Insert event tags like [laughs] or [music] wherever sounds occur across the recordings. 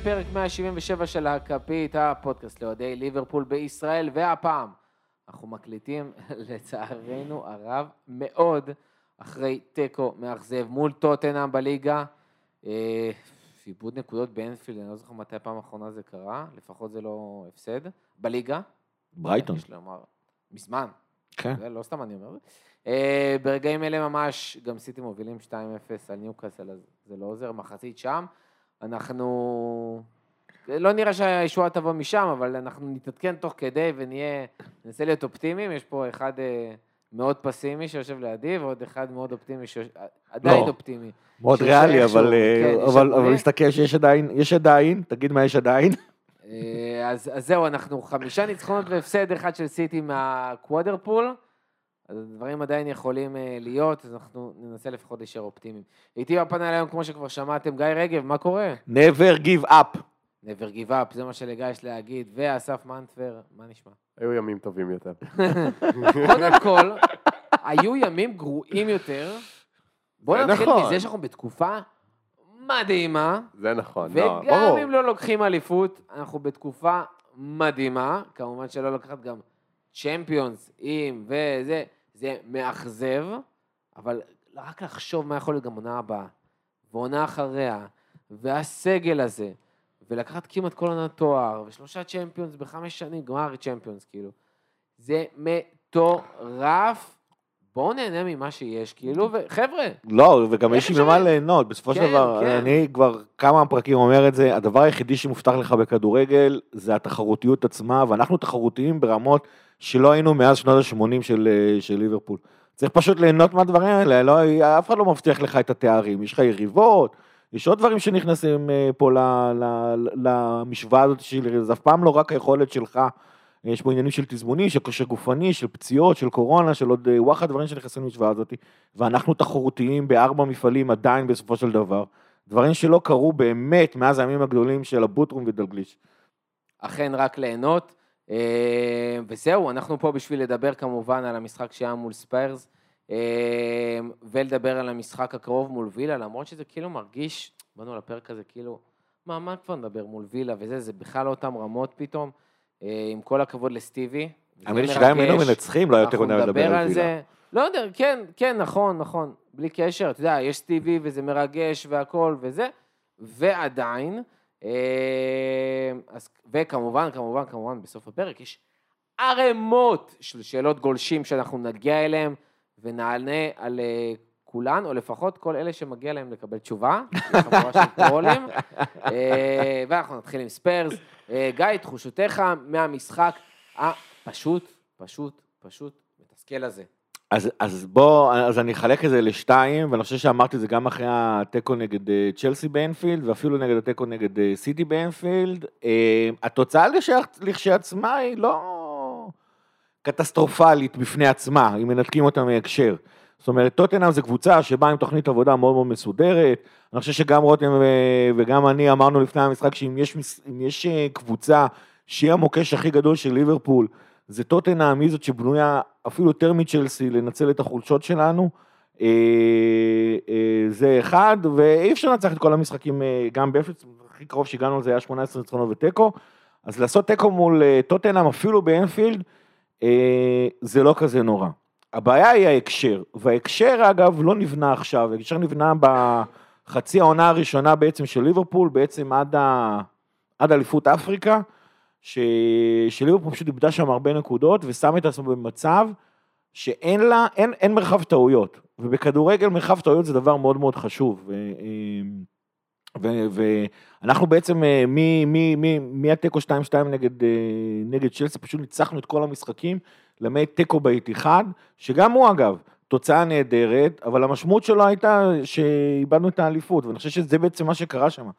לפרק 177 של הכפית, הפודקאסט לאוהדי ליברפול בישראל, והפעם אנחנו מקליטים, [laughs] לצערנו הרב, מאוד אחרי תיקו מאכזב מול טוטנאם בליגה. אה, איבוד נקודות באנפילד, אני לא זוכר מתי הפעם האחרונה זה קרה, לפחות זה לא הפסד, בליגה. ברייטון. יש לומר, מזמן. כן. זה לא סתם אני אומר. אה, ברגעים אלה ממש, גם סיטי מובילים 2-0 על ניוקאסל, אז זה לא עוזר, מחצית שם. אנחנו... לא נראה שהישועה תבוא משם, אבל אנחנו נתעדכן תוך כדי ונהיה, ננסה להיות אופטימיים. יש פה אחד אה, מאוד פסימי שיושב לידי, ועוד אחד מאוד אופטימי, שעדיין לא. אופטימי. מאוד ריאלי, אבל, כן, אבל. אבל מסתכל שיש עדיין, יש עדיין, תגיד מה יש עדיין. [laughs] אה, אז, אז זהו, אנחנו חמישה ניצחונות והפסד אחד של סיטי מהקוואדרפול, אז הדברים עדיין יכולים אה, להיות, אז אנחנו ננסה לפחות להישאר אופטימיים. איתי בפאנל היום, כמו שכבר שמעתם, גיא רגב, מה קורה? never give up. never give up, זה מה שלגיא יש להגיד, ואסף מנטבר, מה נשמע? היו ימים טובים יותר. קודם כל, היו ימים גרועים יותר. בואו נתחיל נכון. מזה שאנחנו בתקופה מדהימה. זה נכון, לא, וגם ברור. אם לא לוקחים אליפות, אנחנו בתקופה מדהימה, כמובן שלא לקחת גם צ'מפיונס עם וזה, זה מאכזב, אבל רק לחשוב מה יכול להיות גם עונה הבאה, ועונה אחריה, והסגל הזה, ולקחת כמעט כל עונת תואר, ושלושה צ'מפיונס בחמש שנים, גמר צ'מפיונס, כאילו. זה מטורף. בואו נהנה ממה שיש, כאילו, וחבר'ה, לא, וגם יש לי ממה ליהנות, בסופו של כן, דבר, כן. אני כבר כמה פרקים אומר את זה, הדבר היחידי שמובטח לך בכדורגל זה התחרותיות עצמה, ואנחנו תחרותיים ברמות שלא היינו מאז שנות ה-80 של, אה, של ליברפול. צריך פשוט ליהנות מהדברים האלה, לא, אף אחד לא מבטיח לך את התארים, יש לך יריבות, יש עוד דברים שנכנסים אה, פה ל, ל, למשוואה הזאת של, זה אף פעם לא רק היכולת שלך, יש פה עניינים של תזמונים, של כושר גופני, של פציעות, של קורונה, של עוד אה, וואחד דברים שנכנסים למשוואה הזאת, ואנחנו תחרותיים בארבע מפעלים עדיין בסופו של דבר. דברים שלא קרו באמת מאז הימים הגדולים של הבוטרום ודלגליש. אכן רק ליהנות. אה, וזהו, אנחנו פה בשביל לדבר כמובן על המשחק שהיה מול ספיירס, אה, ולדבר על המשחק הקרוב מול וילה, למרות שזה כאילו מרגיש, באנו לפרק הזה כאילו, מה, מה כבר נדבר מול וילה וזה, זה בכלל לא אותם רמות פתאום, אה, עם כל הכבוד לסטיבי. האמת היא שגם אם היינו. מנצחים, לא היה יותר מדי לדבר נדבר על וילה. לא יודע, כן, כן, נכון, נכון. בלי קשר, אתה יודע, יש סטיבי וזה מרגש והכל וזה, ועדיין, אז, וכמובן, כמובן, כמובן, בסוף הפרק יש ערימות של שאלות גולשים שאנחנו נגיע אליהן ונענה על אה, כולן, או לפחות כל אלה שמגיע להם לקבל תשובה, [laughs] חבורה של טרולים. אה, ואנחנו נתחיל עם ספיירס. אה, גיא, תחושותיך מהמשחק הפשוט, פשוט, פשוט מתסכל הזה. אז, אז בוא, אז אני אחלק את זה לשתיים, ואני חושב שאמרתי את זה גם אחרי התיקו נגד אה, צ'לסי באנפילד, ואפילו נגד התיקו נגד אה, סיטי באנפילד. אה, התוצאה לכש- לכשעצמה היא לא קטסטרופלית בפני עצמה, אם מנתקים אותה מהקשר. זאת אומרת, טוטנאם זה קבוצה שבאה עם תוכנית עבודה מאוד מאוד מסודרת. אני חושב שגם רותם וגם אני אמרנו לפני המשחק שאם יש, יש קבוצה שהיא המוקש הכי גדול של ליברפול, זה טוטנאם, היא זאת שבנויה אפילו יותר מצ'לסי לנצל את החולשות שלנו. אה, אה, זה אחד, ואי אפשר לנצח את כל המשחקים אה, גם באפס, הכי קרוב שהגענו לזה היה 18 ניצחונות ותיקו. אז לעשות תיקו מול טוטנאם, אפילו באנפילד, זה לא כזה נורא. הבעיה היא ההקשר, וההקשר אגב לא נבנה עכשיו, ההקשר נבנה בחצי העונה הראשונה בעצם של ליברפול, בעצם עד, ה... עד אליפות אפריקה, ש... שליברפול פשוט איבדה שם הרבה נקודות ושם את עצמו במצב שאין לה, אין, אין מרחב טעויות, ובכדורגל מרחב טעויות זה דבר מאוד מאוד חשוב. ו... ו- ואנחנו בעצם אה, מהתיקו 2-2 נגד, אה, נגד צ'לסי, פשוט ניצחנו את כל המשחקים, למעט תיקו באיתיחד, שגם הוא אגב, תוצאה נהדרת, אבל המשמעות שלו הייתה שאיבדנו את האליפות, ואני חושב שזה בעצם מה שקרה שם.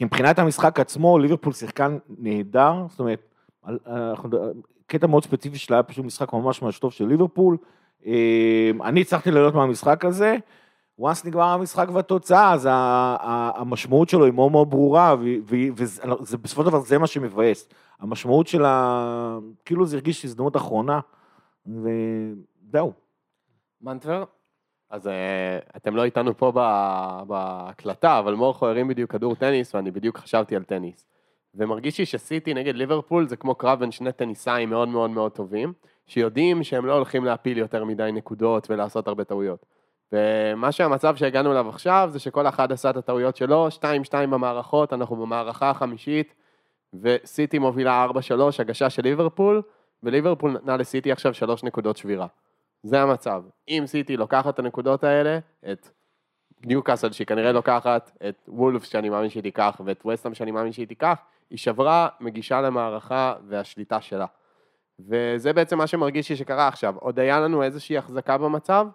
כי מבחינת המשחק עצמו, ליברפול שיחקן נהדר, זאת אומרת, אנחנו, קטע מאוד ספציפי שלה היה פשוט משחק ממש ממש טוב של ליברפול. אה, אני הצלחתי ליהנות מהמשחק הזה. once נגמר המשחק והתוצאה, אז המשמעות שלו היא מאוד מאוד ברורה, וזה בסופו של דבר זה מה שמבאס. המשמעות של ה... כאילו זה הרגיש הזדמנות אחרונה, וזהו. מנטבר? אז אה, אתם לא איתנו פה בהקלטה, אבל מורכו הרים בדיוק כדור טניס, ואני בדיוק חשבתי על טניס. ומרגיש לי שסיטי נגד ליברפול זה כמו קרב בין שני טניסאים מאוד מאוד מאוד טובים, שיודעים שהם לא הולכים להפיל יותר מדי נקודות ולעשות הרבה טעויות. ומה שהמצב שהגענו אליו עכשיו זה שכל אחד עשה את הטעויות שלו, 2-2 במערכות, אנחנו במערכה החמישית, וסיטי מובילה 4-3, הגשה של ליברפול, וליברפול נתנה לסיטי עכשיו 3 נקודות שבירה. זה המצב. אם סיטי לוקחת את הנקודות האלה, את ניוקאסל שהיא כנראה לוקחת, את וולפס שאני מאמין שהיא תיקח, ואת וסטאם שאני מאמין שהיא תיקח, היא שברה, מגישה למערכה והשליטה שלה. וזה בעצם מה שמרגיש לי שקרה עכשיו. עוד היה לנו איזושהי החזקה במצב,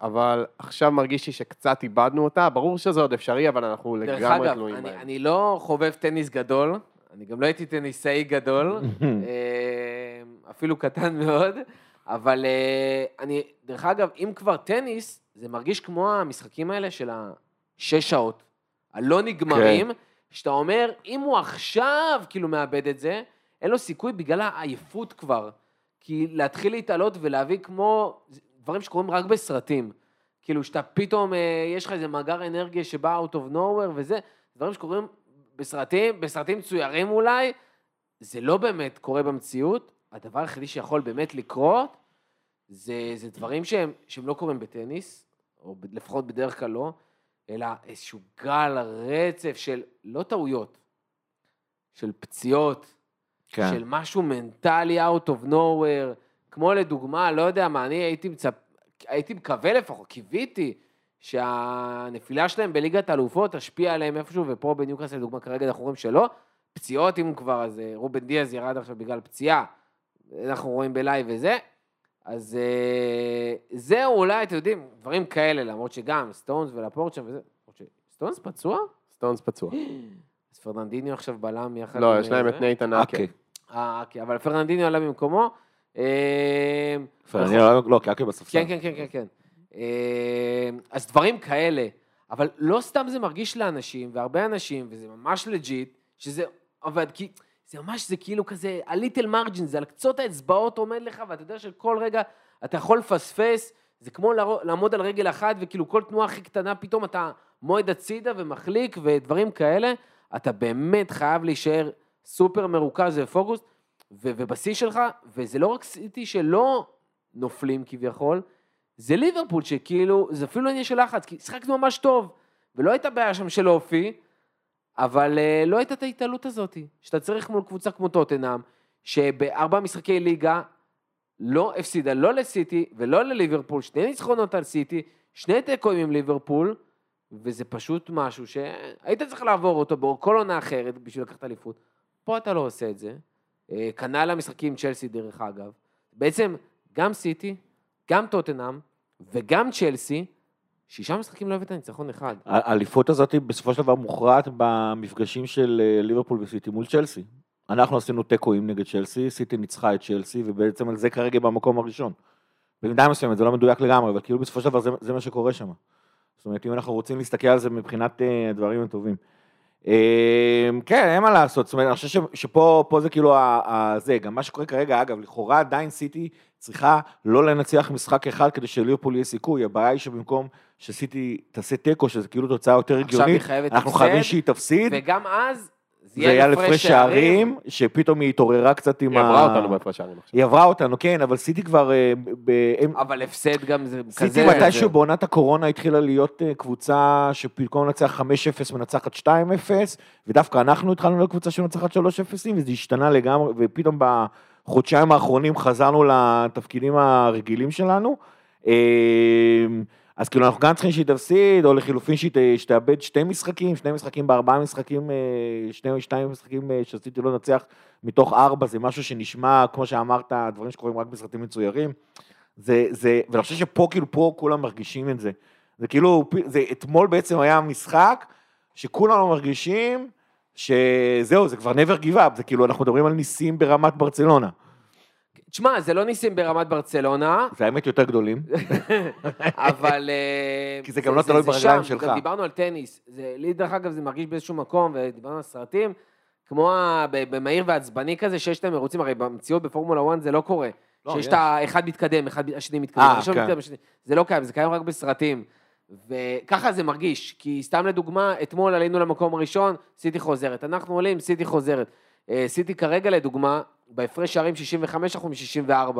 אבל עכשיו מרגיש לי שקצת איבדנו אותה. ברור שזה עוד אפשרי, אבל אנחנו לגמרי אגב, תלויים אני, בהם. אני לא חובב טניס גדול, אני גם לא הייתי טניסאי גדול, [laughs] אה, אפילו קטן מאוד, אבל אה, אני, דרך אגב, אם כבר טניס, זה מרגיש כמו המשחקים האלה של השש שעות, הלא נגמרים, שאתה אומר, אם הוא עכשיו כאילו מאבד את זה, אין לו סיכוי בגלל העייפות כבר. כי להתחיל להתעלות ולהביא כמו דברים שקורים רק בסרטים. כאילו, שאתה פתאום, אה, יש לך איזה מאגר אנרגיה שבא out of nowhere וזה, דברים שקורים בסרטים, בסרטים מצוירים אולי, זה לא באמת קורה במציאות. הדבר היחידי שיכול באמת לקרות, זה, זה דברים שהם, שהם לא קורים בטניס, או לפחות בדרך כלל לא, אלא איזשהו גל רצף של, לא טעויות, של פציעות, כן. של משהו מנטלי out of nowhere, כמו לדוגמה, לא יודע מה, אני הייתי מצפ... הייתי מקווה לפחות, קיוויתי, שהנפילה שלהם בליגת האלופות תשפיע עליהם איפשהו, ופה בניוקאסל, לדוגמה, כרגע אנחנו רואים שלא. פציעות, אם כבר, אז אה, רובן דיאז ירד עכשיו בגלל פציעה, אנחנו רואים בלייב וזה. אז אה, זהו, אולי, אתם יודעים, דברים כאלה, למרות שגם סטונס ולפורט שם וזה, שסטונס פצוע? סטונס פצוע. [gasps] אז פרננדיניו עכשיו בלם יחד לא, יש להם אה, את נייתן אוקיי. אקה. אה, אוקיי, אבל פרננדיניו עלה במקומו. אה, אני לא, כי אקי בספסל. כן, כן, כן, כן, כן. אה, אז דברים כאלה, אבל לא סתם זה מרגיש לאנשים, והרבה אנשים, וזה ממש legit, שזה עובד, כי זה ממש, זה כאילו כזה, הליטל מרג'ין, זה על קצות האצבעות עומד לך, ואתה יודע שכל רגע אתה יכול לפספס, זה כמו לעמוד על רגל אחת, וכאילו כל תנועה הכי קטנה, פתאום אתה מועד הצידה ומחליק, ודברים כאלה, אתה באמת חייב להישאר סופר מרוכז ופוקוס, ו- ובשיא שלך, וזה לא רק סיטי שלא נופלים כביכול, זה ליברפול שכאילו, זה אפילו לא עניין של לחץ, כי שיחקנו ממש טוב, ולא הייתה בעיה שם של אופי, אבל uh, לא הייתה את ההתעלות הזאת, שאתה צריך מול קבוצה כמו טוטנאם, שבארבע משחקי ליגה לא הפסידה לא לסיטי ולא לליברפול, שני ניצחונות על סיטי, שני תיקואים עם ליברפול, וזה פשוט משהו שהיית צריך לעבור אותו בכל עונה אחרת בשביל לקחת אליפות. פה אתה לא עושה את זה. אה, כנ"ל המשחקים צ'לסי דרך אגב. בעצם גם סיטי, גם טוטנאם וגם צ'לסי, שישה משחקים לא הבאת ניצחון אחד. האליפות הזאת בסופו של דבר מוכרעת במפגשים של אה, ליברפול וסיטי מול צ'לסי. אנחנו עשינו תיקואים נגד צ'לסי, סיטי ניצחה את צ'לסי, ובעצם על זה כרגע במקום הראשון. במידה מסוימת, זה לא מדויק לגמרי, אבל כאילו בסופו של דבר זה, זה מה שקורה שם. זאת אומרת, אם אנחנו רוצים להסתכל על זה מבחינת אה, הדברים הטובים. אה, כן, אין מה לעשות, זאת אומרת, אני חושב שפה פה זה כאילו זה, גם מה שקורה כרגע, אגב, לכאורה עדיין סיטי צריכה לא לנצח משחק אחד כדי שליברפול יהיה סיכוי, הבעיה היא שבמקום שסיטי תעשה תיקו, שזה כאילו תוצאה יותר הגיונית, אנחנו חייבים שהיא תפסיד, וגם אז זה היה יהיה לפרש שערים, שפתאום היא התעוררה קצת עם היא עברה אותנו בהפרש שערים עכשיו. היא עברה אותנו, כן, אבל סיטי כבר... אה, ב- אבל הפסד גם זה כזה... סיטי מתישהו זה- בעונת הקורונה התחילה להיות אה, קבוצה שבמקום לנצח 5-0 מנצחת 2-0, ודווקא אנחנו התחלנו להיות קבוצה שמנצחת 3-0, וזה השתנה לגמרי, ופתאום בחודשיים האחרונים חזרנו לתפקידים הרגילים שלנו. אה, אז כאילו אנחנו גם צריכים שהיא תפסיד, או לחילופין שהיא ת- שתאבד שתי משחקים, שני משחקים בארבעה משחקים, אה, שני, שתיים משחקים אה, שסיטי לא נצח מתוך ארבע, זה משהו שנשמע, כמו שאמרת, דברים שקורים רק בסרטים מצוירים. זה, זה, ואני חושב שפה, כאילו, פה כולם מרגישים את זה. זה כאילו, זה, אתמול בעצם היה משחק שכולנו מרגישים שזהו, זה כבר never give up, זה כאילו, אנחנו מדברים על ניסים ברמת ברצלונה. תשמע, זה לא ניסים ברמת ברצלונה, זה האמת יותר גדולים. [laughs] אבל... אה, כי זה גם לא תלוי ברגליים. שלך. גם דיברנו על טניס. זה, לי, דרך אגב, זה מרגיש באיזשהו מקום, ודיברנו על סרטים, כמו במהיר ועצבני כזה, שיש להם מרוצים, הרי במציאות בפורמולה 1 זה לא קורה. לא, שיש יש. את האחד מתקדם, אחד, השני מתקדם, אה, כן. מתקדם, השני. זה לא קיים, זה קיים רק בסרטים. וככה זה מרגיש, כי סתם לדוגמה, אתמול עלינו למקום הראשון, סיטי חוזרת. אנחנו עולים, סיטי חוזרת. אה, סיטי כרגע לדוגמה, בהפרש שערים 65 אנחנו מ-64.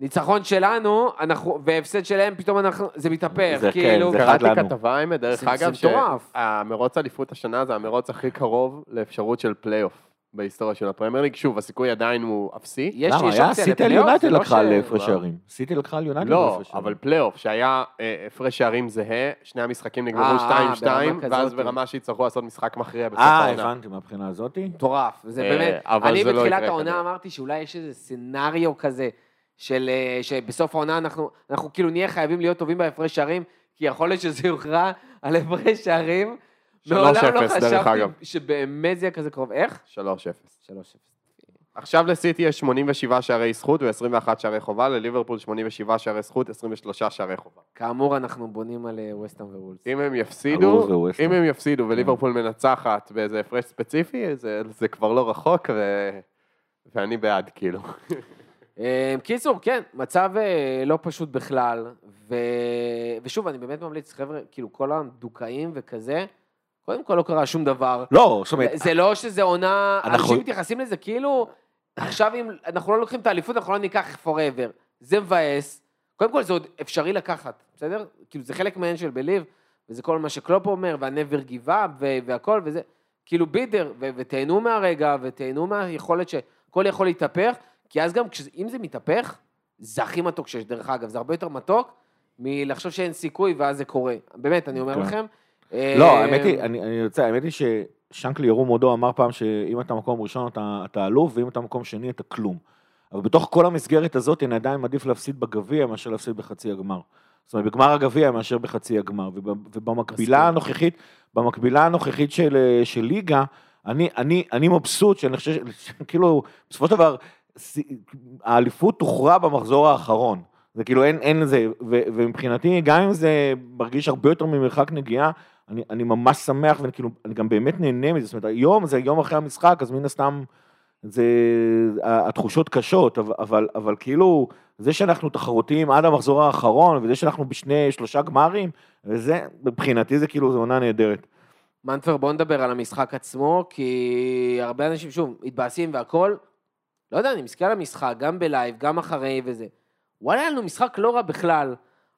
ניצחון שלנו, אנחנו, והפסד שלהם, פתאום אנחנו, זה מתהפך, זה כן, כאילו, זה קראתי אחד לנו. כתבה, האמת, דרך זה- אגב, זה. שהמרוץ אליפות השנה זה המרוץ הכי קרוב לאפשרות של פלייאוף בהיסטוריה של הפרמייר ליג. שוב, הסיכוי עדיין הוא אפסי. יש, למה? יש היה אופציה סיטי על לפלייאוף, יונייטד זה לא לקחה ש- להפרש מה? שערים. סיטי לקחה על יונייטד לא, להפרש שערים. אבל פלייאוף, שהיה אה, הפרש שערים זהה, שני המשחקים אה, נגמרו 2-2, ברמה ואז כזאת. ברמה שיצטרכו לעשות משחק מכריע בסוף אה, העונה. הבנתי מהבחינה הזאתי. מטורף, זה אה, באמת, אבל אני זה לא בתחילת יקרה העונה כנראה. אמרתי שאולי יש איזה scenario כזה, של, אה, שבסוף העונה אנחנו, אנחנו כאילו נהיה חייבים להיות טובים בהפרש שערים, כי יכול להיות שזה יוכרע על הפרש שערים. 3-0 מעולם לא דרך חשבתי אגב. שבאמת זה יהיה כזה קרוב. איך? 3-0. 3-0. עכשיו לסיטי יש 87 שערי זכות ו-21 שערי חובה, לליברפול 87 שערי זכות, 23 שערי חובה. כאמור, אנחנו בונים על אה, וסטהאם ווולס. אם הם יפסידו, אם. הם יפסידו וליברפול מנצחת באיזה הפרש ספציפי, זה, זה כבר לא רחוק, ו... ואני בעד, כאילו. [laughs] אה, קיצור, כן, מצב אה, לא פשוט בכלל, ו... ושוב, אני באמת ממליץ, חבר'ה, כאילו, כל הדוקאים וכזה, קודם כל לא קרה שום דבר. לא, זאת אומרת, זה לא שזה עונה, אנחנו- אנשים מתייחסים לזה כאילו, עכשיו אם אנחנו לא לוקחים את האליפות, אנחנו לא ניקח forever. זה מבאס. קודם כל, זה עוד אפשרי לקחת, בסדר? כאילו, זה חלק מהעניין של בליב, וזה כל מה שקלופ אומר, וה-never give up, ו- והכל, וזה, כאילו בידר, ותהנו מהרגע, ותהנו מהיכולת שהכל יכול להתהפך, כי אז גם, כשזה- אם זה מתהפך, זה הכי מתוק שיש, דרך אגב, זה הרבה יותר מתוק מלחשוב שאין סיכוי, ואז זה קורה. באמת, אני אומר כן. לכם. לא, אה, האמת היא, אני אני רוצה, האמת היא ששנקלי ירום הודו אמר פעם שאם אתה מקום ראשון אתה אלוף, ואם אתה מקום שני אתה כלום. אבל בתוך כל המסגרת הזאת, אני עדיין מעדיף להפסיד בגביע מאשר להפסיד בחצי הגמר. זאת אומרת, בגמר הגביע מאשר בחצי הגמר. וב- ובמקבילה מסכים. הנוכחית, במקבילה הנוכחית של, של ליגה, אני, אני, אני מבסוט שאני חושב, [laughs] כאילו, בסופו של דבר, האליפות תוכרע במחזור האחרון. זה כאילו אין, אין לזה, ו, ומבחינתי, גם אם זה מרגיש הרבה יותר ממרחק נגיעה, אני, אני ממש שמח, ואני כאילו, אני גם באמת נהנה מזה, זאת אומרת, היום זה יום אחרי המשחק, אז מן הסתם, זה, התחושות קשות, אבל, אבל, אבל כאילו, זה שאנחנו תחרותיים עד המחזור האחרון, וזה שאנחנו בשני, שלושה גמרים, וזה, מבחינתי זה כאילו, זו עונה נהדרת. מנטבר, בוא נדבר על המשחק עצמו, כי הרבה אנשים, שוב, מתבאסים והכל. לא יודע, אני מסתכל על המשחק, גם בלייב, גם אחרי וזה. וואלה, היה לנו משחק לא רע בכלל.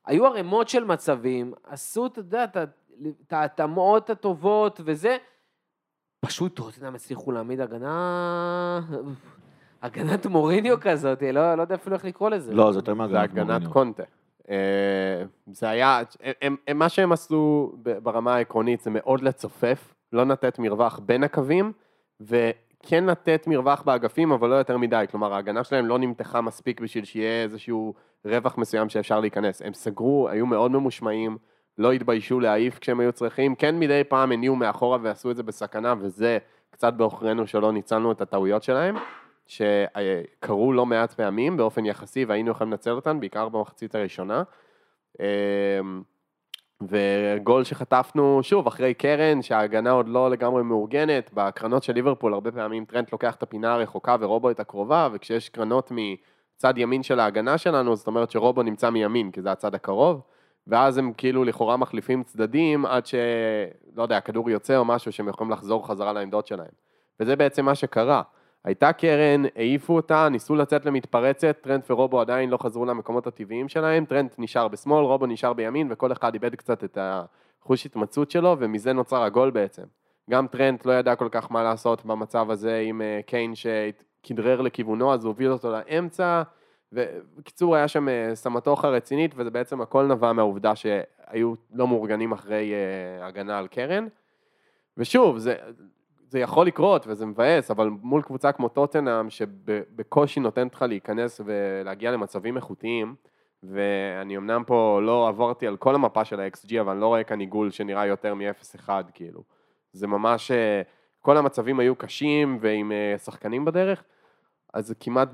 היו ערימות של מצבים, עשו, אתה יודע, את ההתאמות הטובות וזה. פשוט טוטנאם הצליחו להעמיד הגנה... הגנת מוריניו כזאת, לא, לא יודע אפילו איך לקרוא לזה. לא, זה יותר זה מהגנת הגנת מוריניו. קונטה. אה, זה היה, הם, הם, מה שהם עשו ברמה העקרונית זה מאוד לצופף, לא לתת מרווח בין הקווים, וכן לתת מרווח באגפים, אבל לא יותר מדי. כלומר, ההגנה שלהם לא נמתחה מספיק בשביל שיהיה איזשהו רווח מסוים שאפשר להיכנס. הם סגרו, היו מאוד ממושמעים, לא התביישו להעיף כשהם היו צריכים, כן מדי פעם הניעו מאחורה ועשו את זה בסכנה, וזה קצת בעוכרינו שלא ניצלנו את הטעויות שלהם. שקרו לא מעט פעמים באופן יחסי והיינו יכולים לנצל אותן, בעיקר במחצית הראשונה. אמ, וגול שחטפנו, שוב, אחרי קרן, שההגנה עוד לא לגמרי מאורגנת, בקרנות של ליברפול הרבה פעמים טרנט לוקח את הפינה הרחוקה ורובו את הקרובה, וכשיש קרנות מצד ימין של ההגנה שלנו, זאת אומרת שרובו נמצא מימין, כי זה הצד הקרוב, ואז הם כאילו לכאורה מחליפים צדדים עד ש... לא יודע, הכדור יוצא או משהו שהם יכולים לחזור חזרה לעמדות שלהם. וזה בעצם מה שקרה. הייתה קרן, העיפו אותה, ניסו לצאת למתפרצת, טרנט ורובו עדיין לא חזרו למקומות הטבעיים שלהם, טרנט נשאר בשמאל, רובו נשאר בימין, וכל אחד איבד קצת את החוש התמצאות שלו, ומזה נוצר הגול בעצם. גם טרנט לא ידע כל כך מה לעשות במצב הזה עם אה, קיין שכדרר לכיוונו, אז הוא הוביל אותו לאמצע, ובקיצור היה שם אה, סמטוחה רצינית, וזה בעצם הכל נבע מהעובדה שהיו לא מאורגנים אחרי אה, הגנה על קרן. ושוב, זה, זה יכול לקרות וזה מבאס, אבל מול קבוצה כמו טוטנאם, שבקושי נותנת לך להיכנס ולהגיע למצבים איכותיים, ואני אמנם פה לא עברתי על כל המפה של ה-XG, אבל אני לא רואה כאן עיגול שנראה יותר מ-0-1, כאילו. זה ממש, אה, כל המצבים היו קשים ועם שחקנים בדרך, אז זה כמעט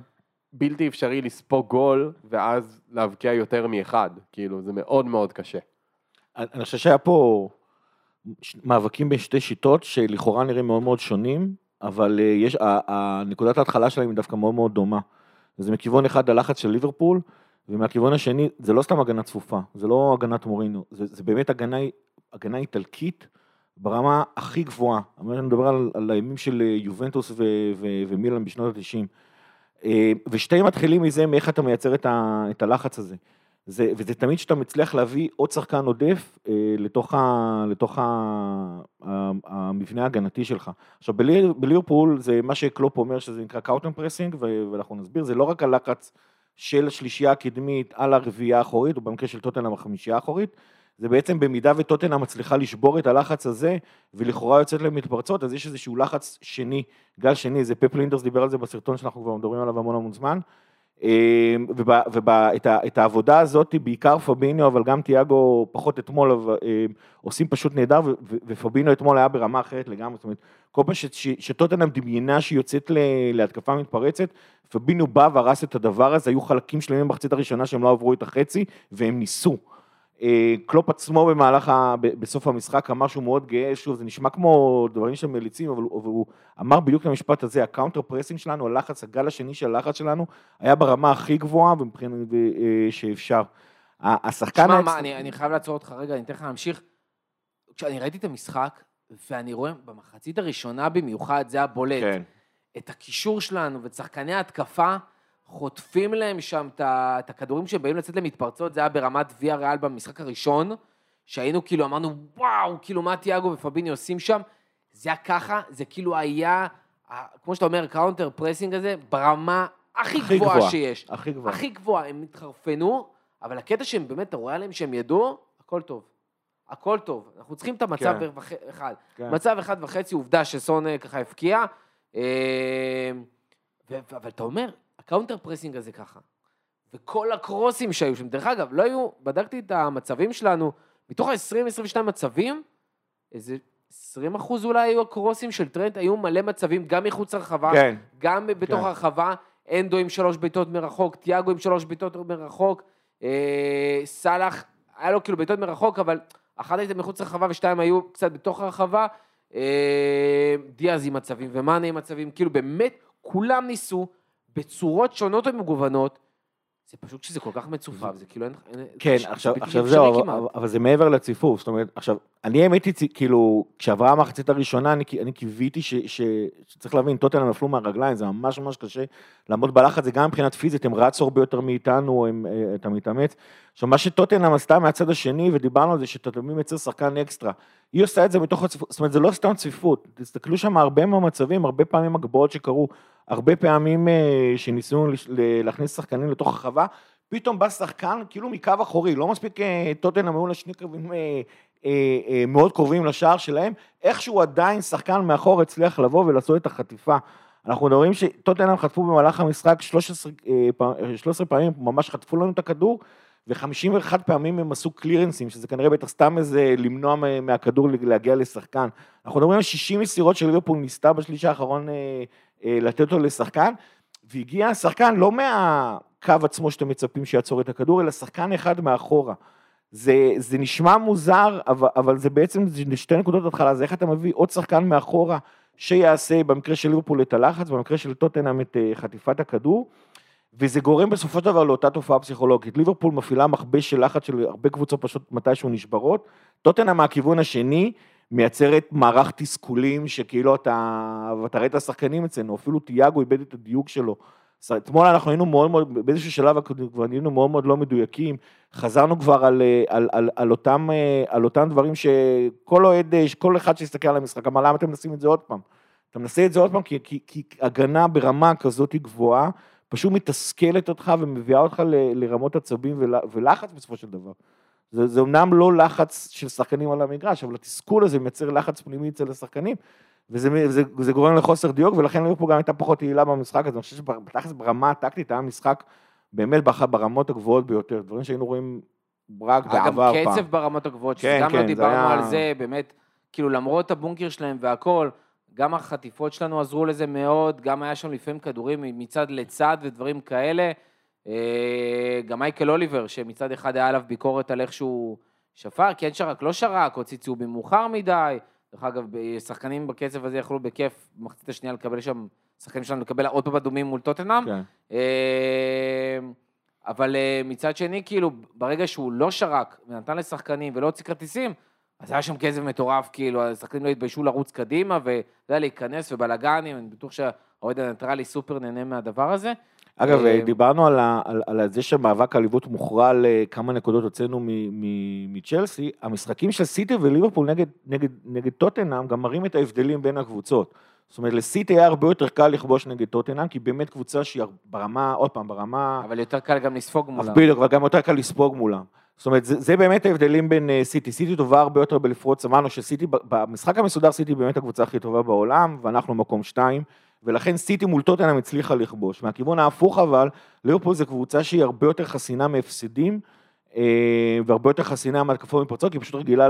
בלתי אפשרי לספוג גול, ואז להבקיע יותר מאחד, כאילו, זה מאוד מאוד קשה. אני חושב שהיה פה מאבקים בין שתי שיטות שלכאורה נראים מאוד מאוד שונים, אבל אה, יש, ה- ה- נקודת ההתחלה שלהם היא דווקא מאוד מאוד דומה. וזה מכיוון אחד הלחץ של ליברפול, ומהכיוון השני, זה לא סתם הגנה צפופה, זה לא הגנת מורינו, זה, זה באמת הגנה, הגנה איטלקית ברמה הכי גבוהה. אני מדבר על, על הימים של אה, יובנטוס ו, ו, ומילן בשנות ה-90. אה, ושתיהם מתחילים מזה, מאיך אתה מייצר את, ה, את הלחץ הזה. זה, וזה תמיד שאתה מצליח להביא עוד שחקן עודף אה, לתוך, ה, לתוך ה, ה, המבנה ההגנתי שלך. עכשיו בליברפול זה מה שקלופ אומר שזה נקרא counter pressing ואנחנו נסביר, זה לא רק הלחץ של השלישייה הקדמית על הרביעייה האחורית, או במקרה של טוטנאם החמישייה האחורית, זה בעצם במידה וטוטנאם מצליחה לשבור את הלחץ הזה, ולכאורה יוצאת להם מתפרצות, אז יש איזשהו לחץ שני, גל שני, זה פפ לינדרס דיבר על זה בסרטון שאנחנו כבר מדברים עליו המון המון זמן, אמ, ואת העבודה הזאת, בעיקר פביניו, אבל גם תיאגו פחות אתמול, אמ, עושים פשוט נהדר, ופביניו אתמול היה ברמה אחרת לגמרי, זאת אומרת, כל פעם שטוטנאם דמיינה שהיא יוצאת להתקפה מתפרצת, פביניו בא והרס את הדבר הזה, היו חלקים שלמים במחצית הראשונה שהם לא עברו את החצי, והם ניסו. אה, קלופ עצמו במהלך, ה... בסוף המשחק אמר שהוא מאוד גאה, שוב, זה נשמע כמו דברים של מליצים, אבל, אבל הוא אמר בדיוק את המשפט הזה, ה counter pressing שלנו, הלחץ, הגל השני של הלחץ שלנו, היה ברמה הכי גבוהה ומבחינת אה, שאפשר. השחקן... תשמע, מה, אני, אני חייב לעצור אותך רגע, אני אתן לך להמשיך. כשאני ראיתי את המשחק, ואני רואה במחצית הראשונה במיוחד, זה הבולט, כן. את הקישור שלנו ואת שחקני ההתקפה, חוטפים להם שם את הכדורים שבאים לצאת למתפרצות, זה היה ברמת ויאריאל במשחק הראשון, שהיינו כאילו, אמרנו, וואו, כאילו מה תיאגו ופביניו עושים שם? זה היה ככה, זה כאילו היה, כמו שאתה אומר, counter pressing הזה, ברמה הכי, הכי גבוהה גבוה, שיש. הכי גבוהה. הכי גבוהה, הם התחרפנו, אבל הקטע שהם באמת, אתה רואה עליהם שהם ידעו, הכל טוב. הכל טוב. אנחנו צריכים את המצב כן. וח... אחד. כן. מצב אחד וחצי, עובדה שסון אה, ככה הבקיע. אה. אבל אתה אומר, ה counter pressing הזה ככה. וכל הקרוסים שהיו שם, דרך אגב, לא היו, בדקתי את המצבים שלנו, מתוך ה-20-22 מצבים, איזה 20 אחוז אולי היו הקרוסים של טרנט, היו מלא מצבים, גם מחוץ לרחבה, כן. גם בתוך כן. הרחבה, אנדו עם שלוש בעיטות מרחוק, תיאגו עם שלוש בעיטות מרחוק, אה, סאלח, היה לו כאילו בעיטות מרחוק, אבל אחת הייתה מחוץ לרחבה ושתיים היו קצת בתוך הרחבה, אה, דיאז עם מצבים ומאנה עם מצבים, כאילו באמת כולם ניסו, בצורות שונות ומגוונות, זה פשוט שזה כל כך מצופף, זה כאילו אין... כן, עכשיו, עכשיו זהו, אבל, אבל זה מעבר לציפוף, זאת אומרת, עכשיו, אני האמת היא, כאילו, כשעברה המחצית הראשונה, אני, אני קיוויתי ש, ש, שצריך להבין, טוטנאם נפלו מהרגליים, זה ממש ממש קשה לעמוד בלחץ, זה גם מבחינת פיזית, הם רצו הרבה יותר מאיתנו, הם, אה, אתה מתאמץ. עכשיו, מה שטוטנאם עשתה מהצד השני, ודיברנו על זה, שטוטנאם יצר שחקן אקסטרה, היא עושה את זה מתוך הצפיפות, זאת אומרת, זה לא סתם צפיפות, תסתכלו שם הרבה מהמצבים, הרבה פעמים הגבוהות שקרו, הרבה פעמים אה, שניסינו להכניס שחקנים לתוך הרחבה, פתאום בא שחקן כאילו מקו אחורי, לא מספיק אה, טוטנאם היו לה שני קווים מאוד קרובים לשער שלהם, איכשהו עדיין שחקן מאחור הצליח לבוא ולעשות את החטיפה. אנחנו מדברים שטוטנאם חטפו במהלך המשחק 13, 13 פעמים, ממש חטפו לנו את הכדור, ו-51 פעמים הם עשו קלירנסים, שזה כנראה בטח סתם איזה למנוע מהכדור להגיע לשחקן. אנחנו מדברים על 60 מסירות של ליברפול ניסתה בשליש האחרון אה, אה, לתת אותו לשחקן, והגיע השחקן לא מהקו עצמו שאתם מצפים שיעצור את הכדור, אלא שחקן אחד מאחורה. זה, זה נשמע מוזר, אבל, אבל זה בעצם שתי נקודות התחלה, זה איך אתה מביא עוד שחקן מאחורה שיעשה במקרה של ליברפול את הלחץ, במקרה של טוטנאם את אה, חטיפת הכדור. וזה גורם בסופו של דבר לאותה תופעה פסיכולוגית. ליברפול מפעילה מכבש של לחץ של הרבה קבוצות פשוט מתישהו נשברות. טוטנה מהכיוון השני מייצרת מערך תסכולים שכאילו אתה, ואתה רואה את השחקנים אצלנו, אפילו תיאגו איבד את הדיוק שלו. אתמול אנחנו היינו מאוד מאוד, באיזשהו שלב כבר היינו מאוד מאוד לא מדויקים, חזרנו כבר על, על, על, על, אותם, על אותם דברים שכל אוהד, כל אחד שיסתכל על המשחק אמר למה אתם מנסים את זה עוד פעם? אתה מנסה את זה עוד פעם כי, כי, כי הגנה ברמה כזאת גבוהה, פשוט מתסכלת אותך ומביאה אותך ל, לרמות עצבים ול, ולחץ בסופו של דבר. זה, זה אמנם לא לחץ של שחקנים על המגרש, אבל התסכול הזה מייצר לחץ פנימי אצל השחקנים, וזה זה, זה גורם לחוסר דיוק, ולכן ליברפול גם הייתה פחות יעילה במשחק הזה. אני חושב שבתכלס ברמה הטקטית היה משחק באמת ברמות הגבוהות ביותר, דברים שהיינו רואים רק בעבר פעם. גם קצב ברמות הגבוהות, כן, שגם לא כן, לא דיברנו היה... על זה, באמת, כאילו למרות הבונקר שלהם והכל, גם החטיפות שלנו עזרו לזה מאוד, גם היה שם לפעמים כדורים מצד לצד ודברים כאלה. אה, גם מייקל אוליבר, שמצד אחד היה עליו ביקורת על איך שהוא שפר, כן שרק, לא שרק, הוציא צהובים מאוחר מדי. דרך אגב, שחקנים בקצב הזה יכלו בכיף במחצית השנייה לקבל שם השחקנים שלנו לקבל עוד פעם אדומים מול טוטנאם. כן. אה, אבל אה, מצד שני, כאילו, ברגע שהוא לא שרק ונתן לשחקנים ולא הוציא כרטיסים, אז היה שם כסף מטורף, כאילו, השחקנים לא התביישו לרוץ קדימה, ואתה יודע, להיכנס ובלאגנים, אני בטוח שהאוהד הניטרלי סופר נהנה מהדבר הזה. אגב, אה, דיברנו על, ה, על, על זה שהמאבק האליפות מוכרע לכמה נקודות הוצאנו מצ'לסי, המשחקים של סיטי וליברפול נגד, נגד, נגד טוטנאם גם מראים את ההבדלים בין הקבוצות. זאת אומרת, לסיטי היה הרבה יותר קל לכבוש נגד טוטנאם, כי באמת קבוצה שהיא ברמה, עוד פעם, ברמה... אבל יותר קל גם לספוג מולם. בדיוק, אבל גם יותר קל לספוג מולם. זאת אומרת, זה, זה באמת ההבדלים בין uh, סיטי. סיטי טובה הרבה יותר בלפרוץ, אמרנו שסיטי, במשחק המסודר סיטי באמת הקבוצה הכי טובה בעולם, ואנחנו מקום שתיים, ולכן סיטי מול טוטנאם הצליחה לכבוש. מהכיוון ההפוך אבל, ליברפול זו קבוצה שהיא הרבה יותר חסינה מהפסדים, אה, והרבה יותר חסינה מהתקפות מפרצות, היא פשוט רגילה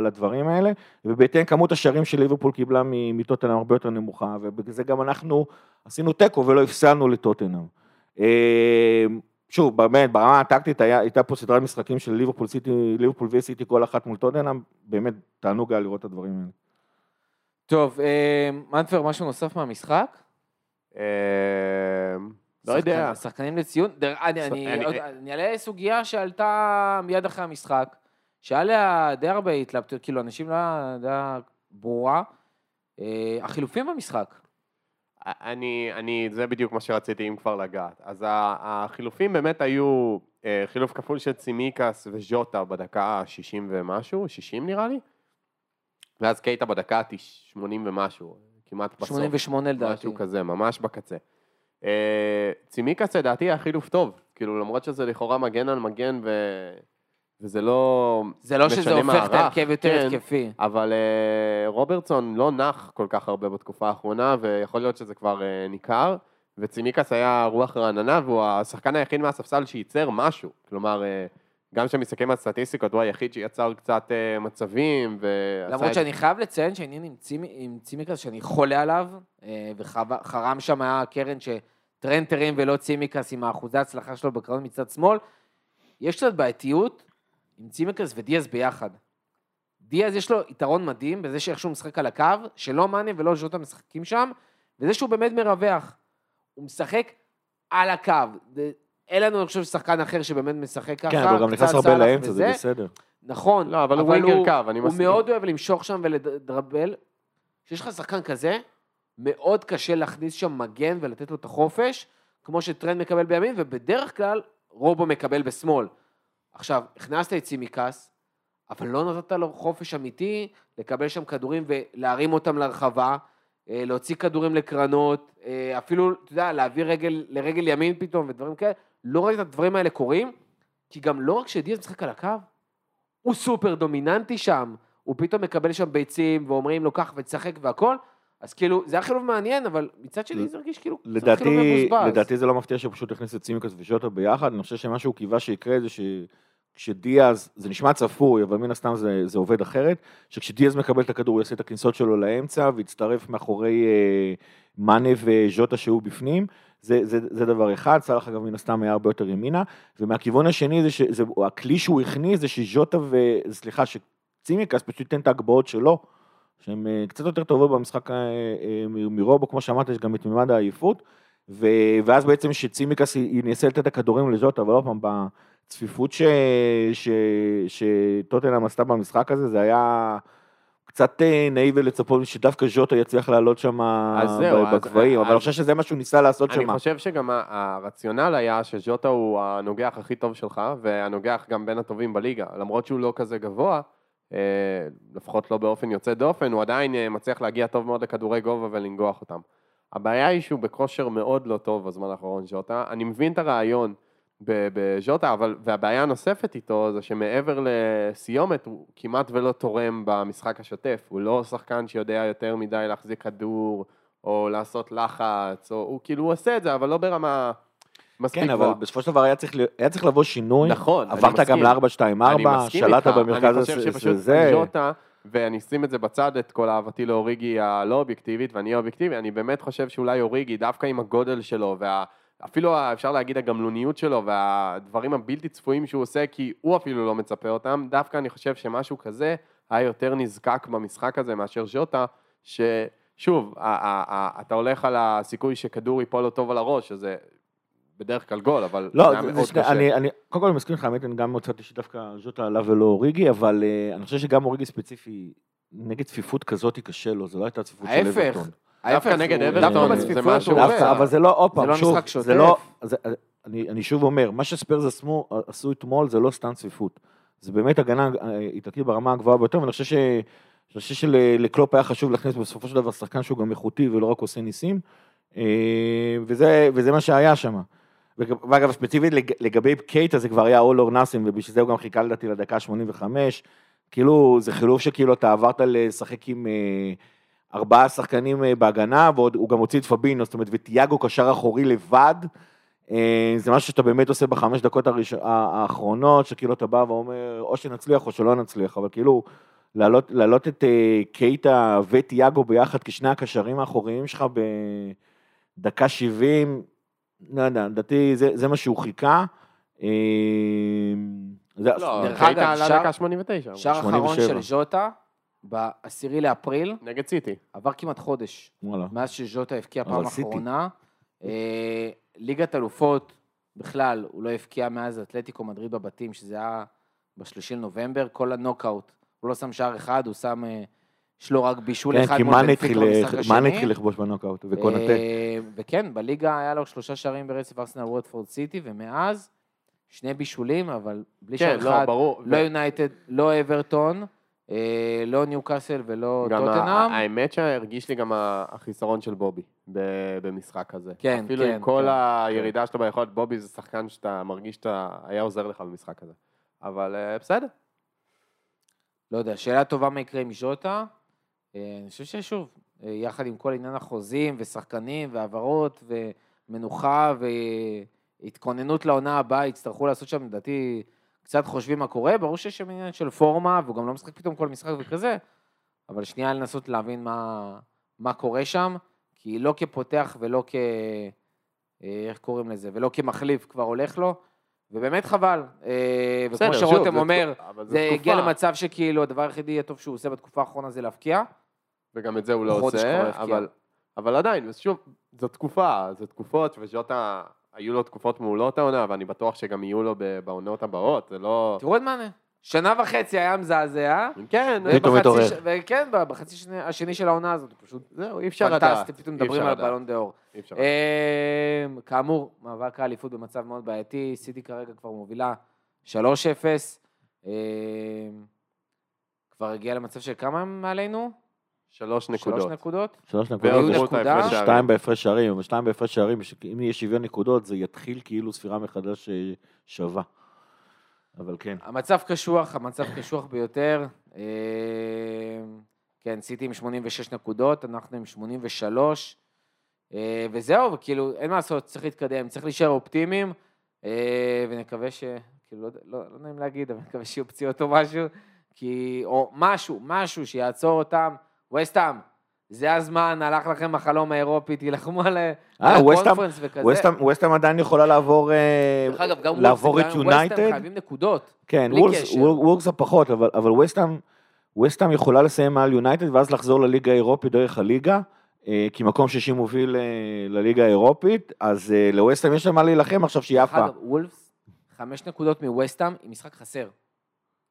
לדברים האלה, ובהתאם כמות השערים שליברפול קיבלה מטוטנאם הרבה יותר נמוכה, ובגלל זה גם אנחנו עשינו תיקו ולא הפסדנו לטוטנאם. אה, שוב, באמת, ברמה הטקטית הייתה פה סדרת משחקים של ליברפול ליברפול וסיטי כל אחת מול טוטנאם, באמת תענוג היה לראות את הדברים האלה. טוב, אה, מנפר, משהו נוסף מהמשחק? אה, לא יודע. שחקנים לציון? אני- אעלה סוגיה שעלתה מיד אחרי המשחק, שהיה לה די הרבה התלבטות, כאילו, אנשים לא היה די ברורה. אה, החילופים במשחק. אני, אני, זה בדיוק מה שרציתי אם כבר לגעת. אז החילופים באמת היו חילוף כפול של צימיקס וז'וטה בדקה ה-60 ומשהו, 60 נראה לי, ואז קייטה בדקה ה-80 ומשהו, כמעט בסוף. 88 לדעתי. משהו כזה, ממש בקצה. אה, צימיקס לדעתי היה חילוף טוב, כאילו למרות שזה לכאורה מגן על מגן ו... וזה לא... זה לא שזה הופך את ההרכב יותר כן. התקפי. אבל אה, רוברטסון לא נח כל כך הרבה בתקופה האחרונה, ויכול להיות שזה כבר אה, ניכר, וצימיקס היה רוח רעננה, והוא השחקן היחיד מהספסל שייצר משהו. כלומר, אה, גם כשאני מסתכל על סטטיסטיקות, הוא היחיד שיצר קצת אה, מצבים, ועשה למרות את- שאני חייב לציין שהעניין עם צימי- עם צימקס, שאני חולה עליו, אה, וחרם שם היה קרן שטרנט הרים ולא צימקס עם האחוזי ההצלחה שלו בקרנות מצד שמאל, יש קצת בעייתיות עם צימקס ודיאז ביחד. דיאז יש לו יתרון מדהים בזה שאיך שהוא משחק על הקו, שלא מאנה ולא ז'וטה משחקים שם, וזה שהוא באמת מרווח. הוא משחק על הקו. אין לנו, אני חושב, שחקן אחר שבאמת משחק ככה. כן, אבל הוא גם נכנס הרבה לאמצע, זה. בסדר. נכון, לא, אבל הוא ווינגר קו, אני הוא מסכים. מאוד אוהב למשוך שם ולדרבל. כשיש לך שחקן כזה, מאוד קשה להכניס שם מגן ולתת לו את החופש, כמו שטרנד מקבל בימין, ובדרך כלל רובו מקבל בשמאל. עכשיו, הכנסת את צימקס, אבל לא נתת לו חופש אמיתי לקבל שם כדורים ולהרים אותם לרחבה, אה, להוציא כדורים לקרנות, אה, אפילו, אתה יודע, להעביר רגל לרגל ימין פתאום ודברים כאלה. לא ראית את הדברים האלה קורים, כי גם לא רק שדיאז משחק על הקו, הוא סופר דומיננטי שם, הוא פתאום מקבל שם ביצים ואומרים לו קח ותשחק והכל, אז כאילו, זה היה חילוב מעניין, אבל מצד שני זה הרגיש כאילו, זה היה חילוב לדעתי, מבוזבז. לדעתי זה לא מפתיע שהוא פשוט הכניס את צימקס וז'וטה ביחד, אני חושב שמה שהוא קיווה שיקרה זה שכשדיאז, זה נשמע צפוי, אבל מן הסתם זה, זה עובד אחרת, שכשדיאז מקבל את הכדור הוא יעשה את הכניסות שלו לאמצע ויצטרף מאחורי אה, מאנה וז'וטה שהוא בפנים, זה, זה, זה דבר אחד, סאלח אגב מן הסתם היה הרבה יותר ימינה, ומהכיוון השני זה שזה, הכלי שהוא הכניס זה שז'וטה ו... סליחה, שצימקס פשוט ייתן את ההגבהות שלו, שהן אה, קצת יותר טובות במשחק אה, אה, מרובו, כמו שאמרת, יש גם את מימד העייפות, ו- ואז בעצם שצימקס ינסה לתת את הכדורים לז'וטה, אבל עוד פעם, בצפיפות ש- ש- שטוטנאם עשתה במשחק הזה, זה היה קצת אה, נאיבי לצפות שדווקא ז'וטה יצליח לעלות שם בגבהים, אבל אני חושב שזה מה שהוא ניסה לעשות אני שם. חושב שגם הרציונל היה שז'וטה הוא הנוגח הכי טוב שלך, והנוגח גם בין הטובים בליגה. למרות שהוא לא כזה גבוה, אה, לפחות לא באופן יוצא דופן, הוא עדיין אה, מצליח להגיע טוב מאוד לכדורי גובה ולנגוח אותם. הבעיה היא שהוא בכושר מאוד לא טוב בזמן האחרון, ז'וטה. אני מבין את הרעיון בז'וטה, אבל, והבעיה הנוספת איתו זה שמעבר לסיומת, הוא כמעט ולא תורם במשחק השוטף. הוא לא שחקן שיודע יותר מדי להחזיק כדור, או לעשות לחץ, או הוא כאילו הוא עושה את זה, אבל לא ברמה מספיק כן, אבל. בסופו של דבר היה צריך, היה צריך לבוא שינוי. נכון, עברת. גם ל-4-2-4, אני מסכים שלטת איתך, במרכז אני חושב הזה, שפשוט. ז'וטה, ואני אשים את זה בצד, את כל אהבתי לאוריגי הלא אובייקטיבית, ואני אובייקטיבי, אני באמת חושב שאולי אוריגי, דווקא עם הגודל שלו, ואפילו אפשר להגיד הגמלוניות שלו, והדברים הבלתי צפויים שהוא עושה, כי הוא אפילו לא מצפה אותם, דווקא אני חושב שמשהו כזה היה יותר נזקק במשחק הזה מאשר ז'וטה, ש... שוב, ה- ה- ה- אתה הולך על הסיכוי שכדור ייפול לו טוב על הראש, אז זה בדרך כלל גול, אבל לא, זה היה מאוד שני- קשה. אני, אני, קודם כל אני מסכים איתך, האמת, אני גם מצאתי שדווקא ז'וטה עליו ולא אוריגי, אבל אה, אני חושב שגם אוריגי ספציפי, נגד צפיפות כזאת קשה לו, זה לא הייתה צפיפות של ההפך. דווקא נגד אברטון זה משהו- הוא דווקא. אבל זה לא, עוד פעם, לא שוב. זה לא, זה, אני, אני שוב אומר, מה שספיירס עשו, אתמול זה לא סתם צפיפות. זה באמת הגנה איטלקית ברמה הגבוהה ביותר, ואני חושב ש... אני חושב שלקלופ היה חשוב להכניס בסופו של דבר שחקן שהוא גם איכותי ולא רק עושה ניסים, אה, וזה, וזה מה שהיה שם. ואגב, ספציפית לג- לגבי קייטה זה כבר היה all or nothing, ובשביל זה הוא גם חיכה לדעתי לדקה ה-85. כאילו, זה חילוף שכאילו אתה עברת לשחק עם אה, ארבעה שחקנים אה, בהגנה, והוא גם הוציא את פבינו, זאת אומרת, וטיאגו קשר אחורי לבד. אה, זה משהו שאתה באמת עושה בחמש דקות הראש... האחרונות, שכאילו אתה בא ואומר, או שנצליח או שלא נצליח, אבל כאילו, להעלות, להעלות את אה, קייטה וטיאגו ביחד כשני הקשרים האחוריים שלך בדקה 70, לא יודע, לדעתי זה, זה מה שהוא חיכה. זה, לא, דרך קייטה אגב, עלה שער- דקה 89. שער אחרון 87. של ז'וטה, בעשירי לאפריל, נגד סיטי. עבר כמעט חודש. וואלה. מאז שז'וטה הבקיע פעם. אחרונה. אה, ליגת אלופות, בכלל, הוא לא הבקיע מאז אתלטיקו מדריד בבתים, שזה היה ב-30 לנובמבר, כל הנוקאוט. הוא לא שם שער אחד, הוא שם, אה, יש לו רק בישול כן, אחד כי מול מאן בנפיקה התחיל, לכבוש בנוקאוט, וקונטה. אה, וכן, בליגה היה לו שלושה שערים ברצף ארסנל ווטפורד סיטי, ומאז שני בישולים, אבל בלי שער כן, לא, אחד, ברור. לא יונייטד, לא אברטון, אה, לא ניוקאסל ולא טוטנאם. האמת שהרגיש לי גם החיסרון של בובי במשחק הזה. כן, אפילו כן, עם כל כן, הירידה שלו ביכולת, בובי זה שחקן שאתה מרגיש שאתה היה עוזר לך במשחק הזה. אבל אה, בסדר. לא יודע, שאלה טובה מה יקרה עם ז'וטה. אה, אני חושב ששוב, אה, יחד עם כל עניין החוזים ושחקנים והעברות ומנוחה והתכוננות לעונה הבאה, יצטרכו לעשות שם, לדעתי, קצת חושבים מה קורה. ברור שיש שם עניין של פורמה, והוא גם לא משחק פתאום כל משחק וכזה, אבל שנייה לנסות להבין מה, מה קורה שם, כי לא כפותח ולא כ... אה, איך קוראים לזה? ולא כמחליף כבר הולך לו, ובאמת חבל. אה, וכמו שרותם זה אומר, אבל זה הגיע. למצב שכאילו הדבר היחידי הטוב שהוא עושה בתקופה האחרונה זה להבקיע. וגם את זה הוא לא עושה. אבל, אבל עדיין, שוב, זו תקופה, זו תקופות, וז'וטה, היו לו תקופות מעולות העונה, ואני בטוח שגם יהיו לו ב- בעונות הבאות, זה לא... תראו את מאנה. שנה וחצי היה מזעזע, כן, פתאום. ש- וכן, בחצי שני- השני של העונה הזאת, פשוט זהו, אי אפשר לדעת. פנטסטי, פתאום מדברים על לדעת. בלון דה אור. אי אפשר. אמ, כאמור, מאבק האליפות במצב מאוד בעייתי, סיטי כרגע כבר מובילה 3-0. אמ, כבר הגיע למצב של כמה מעלינו? שלוש שלוש נקודות. נקודות? שלוש נקודות, ועוד נקודה? ההפרש שערים. שתיים בהפרש שערים, שתיים בהפרש שערים, אם יהיה שוויון נקודות, זה יתחיל כאילו ספירה מחדש אה, שווה. אבל כן. המצב קשוח, המצב קשוח ביותר. אמ, כן, סיטי עם 86 נקודות, אנחנו עם 83. אה, וזהו, וכאילו, אין מה לעשות, צריך להתקדם, צריך להישאר אופטימיים, אה, ונקווה ש... כאילו, לא, לא, לא נעים להגיד, אבל נקווה שיהיו פציעות או משהו, כי... או משהו, משהו שיעצור אותם. וסטאם, זה הזמן, הלך לכם החלום האירופי, תילחמו על אה, על הקונפרנס וכזה. ווסטהאם- ווסטהאם עדיין יכולה לעבור, אה, לעבור את ווסטהאם יונייטד. חייבים נקודות. כן, וולס הפחות, אבל, אבל וסטהאם, וסטהאם יכולה לסיים מעל יונייטד ואז לחזור לליגה האירופית דרך הליגה, אה, כי מקום שישי מוביל לליגה האירופית, אז לווסטהאם יש לה מה להילחם עכשיו שהיא עפה. וולפס, חמש נקודות מווסטהאם עם משחק חסר.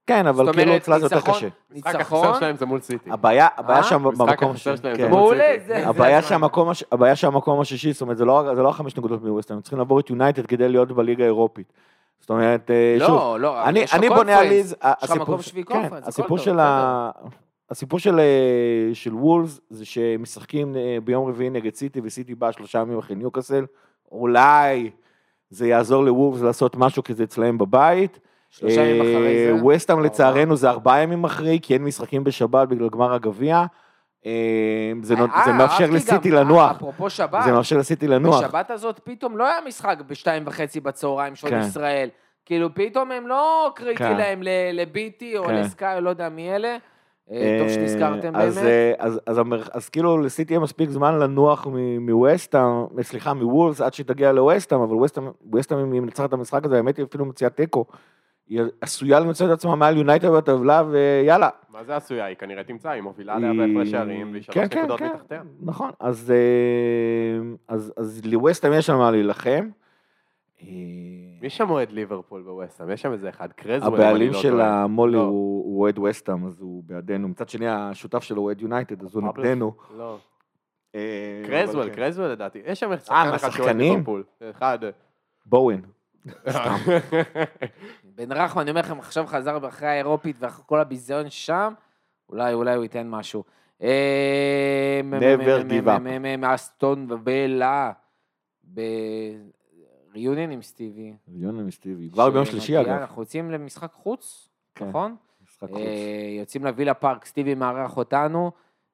כן, אבל כאילו אצלה זה יותר ניצחון- קשה. משחק החסר שלהם זה מול סיטי. הבעיה, הבעיה אה? שם במקום השני. כן. מעולה. זה- הבעיה. שהמקום, שהמקום השישי, זאת אומרת, זה לא, זה לא החמש נקודות מווסטהאם, הם צריכים לעבור את יונייטד כדי להיות בליגה האירופית. זאת אומרת, אה, שוב, לא, לא, אבל אני, בונה על הסיפור, שביעי כן, הסיפור של ה... הסיפור של, אה, של וולס זה שהם משחקים ביום רביעי נגד סיטי וסיטי בא שלושה ימים אחרי ניוקאסל, אולי זה יעזור לוולס לעשות משהו כי זה אצלהם בבית. שלושה ימים אחרי זה. ווסטהאם. לצערנו זה ארבעה ימים אחרי, כי אין משחקים בשבת בגלל גמר הגביע. אה, זה אה, זה מאפשר לסיטי גם, לנוח, אפרופו שבת, זה מאפשר לסיטי לנוח. בשבת הזאת פתאום לא היה משחק בשתיים וחצי בצהריים שעון כן. ישראל. כאילו פתאום הם לא קריטי כן. להם לביטי או כן. לסקאי, או לא יודע מי אלה. אה, טוב שנזכרתם באמת. אה, אז, אז, המר... אז כאילו לסיטי יהיה מספיק זמן לנוח מווסטהאם, סליחה, מוולס עד שתגיע לווסטהאם, אבל ווסטהאם, אם מנצחת את המשחק הזה, האמת היא אפילו מציעה תיקו. היא עשויה למצוא את עצמה מעל יונייטד בטבלה, ויאללה. מה זה עשויה? היא כנראה תמצא, היא מובילה עליה בהפרש שערים, והיא שלוש כן, כן, נקודות כן, מתחתיה. נכון, אז, אה, אז, אז לווסטהאם יש שם מה להילחם. אה, מי שם אוהד ליברפול בווסטהאם? יש שם איזה אחד, קרזוול. הבעלים לא של. המולי לא. הוא אוהד וסטהאם, אז הוא בעדנו. מצד שני, השותף שלו הוא אוהד יונייטד, אז הוא? נגדנו. לא. אה, קרזוול, כן. קרזוול לדעתי. יש שם שחקן אחד שאוהד? ליברפול. אחד. בואוין. [laughs] [laughs] בן רחמן, אני אומר לכם, עכשיו חזר אחרי האירופית ואחרי כל הביזיון שם, אולי, אולי הוא ייתן משהו. אה, Never give up. מאסטון ובלה, בריוניון עם סטיבי. יונה מסטיבי. כבר ביום שלישי, אגב. אנחנו יוצאים למשחק חוץ, כן. נכון? משחק חוץ. אה, יוצאים לווילה פארק, סטיבי מארח אותנו,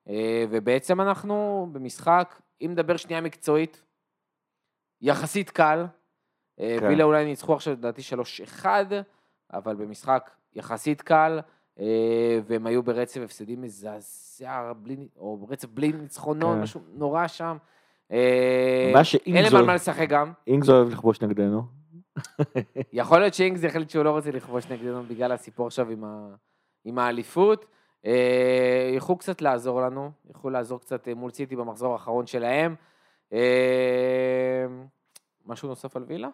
אה, ובעצם אנחנו במשחק, אם נדבר שנייה מקצועית, יחסית קל. אה, כן. וילה אולי ניצחו עכשיו, לדעתי 3-1, אבל במשחק יחסית קל, אה, והם היו ברצף הפסדים מזעזע, או ברצף בלי ניצחונות, כן. משהו נורא שם. אה, הבעיה שאינגס אין להם מה לשחק גם. אינגס אוהב לכבוש נגדנו. [laughs] יכול להיות שאינגס החליט שהוא לא רוצה לכבוש נגדנו בגלל הסיפור עכשיו עם, ה... עם האליפות. ילכו קצת לעזור לנו, ילכו לעזור קצת מול סיטי במחזור האחרון שלהם. אה, משהו נוסף על וילה?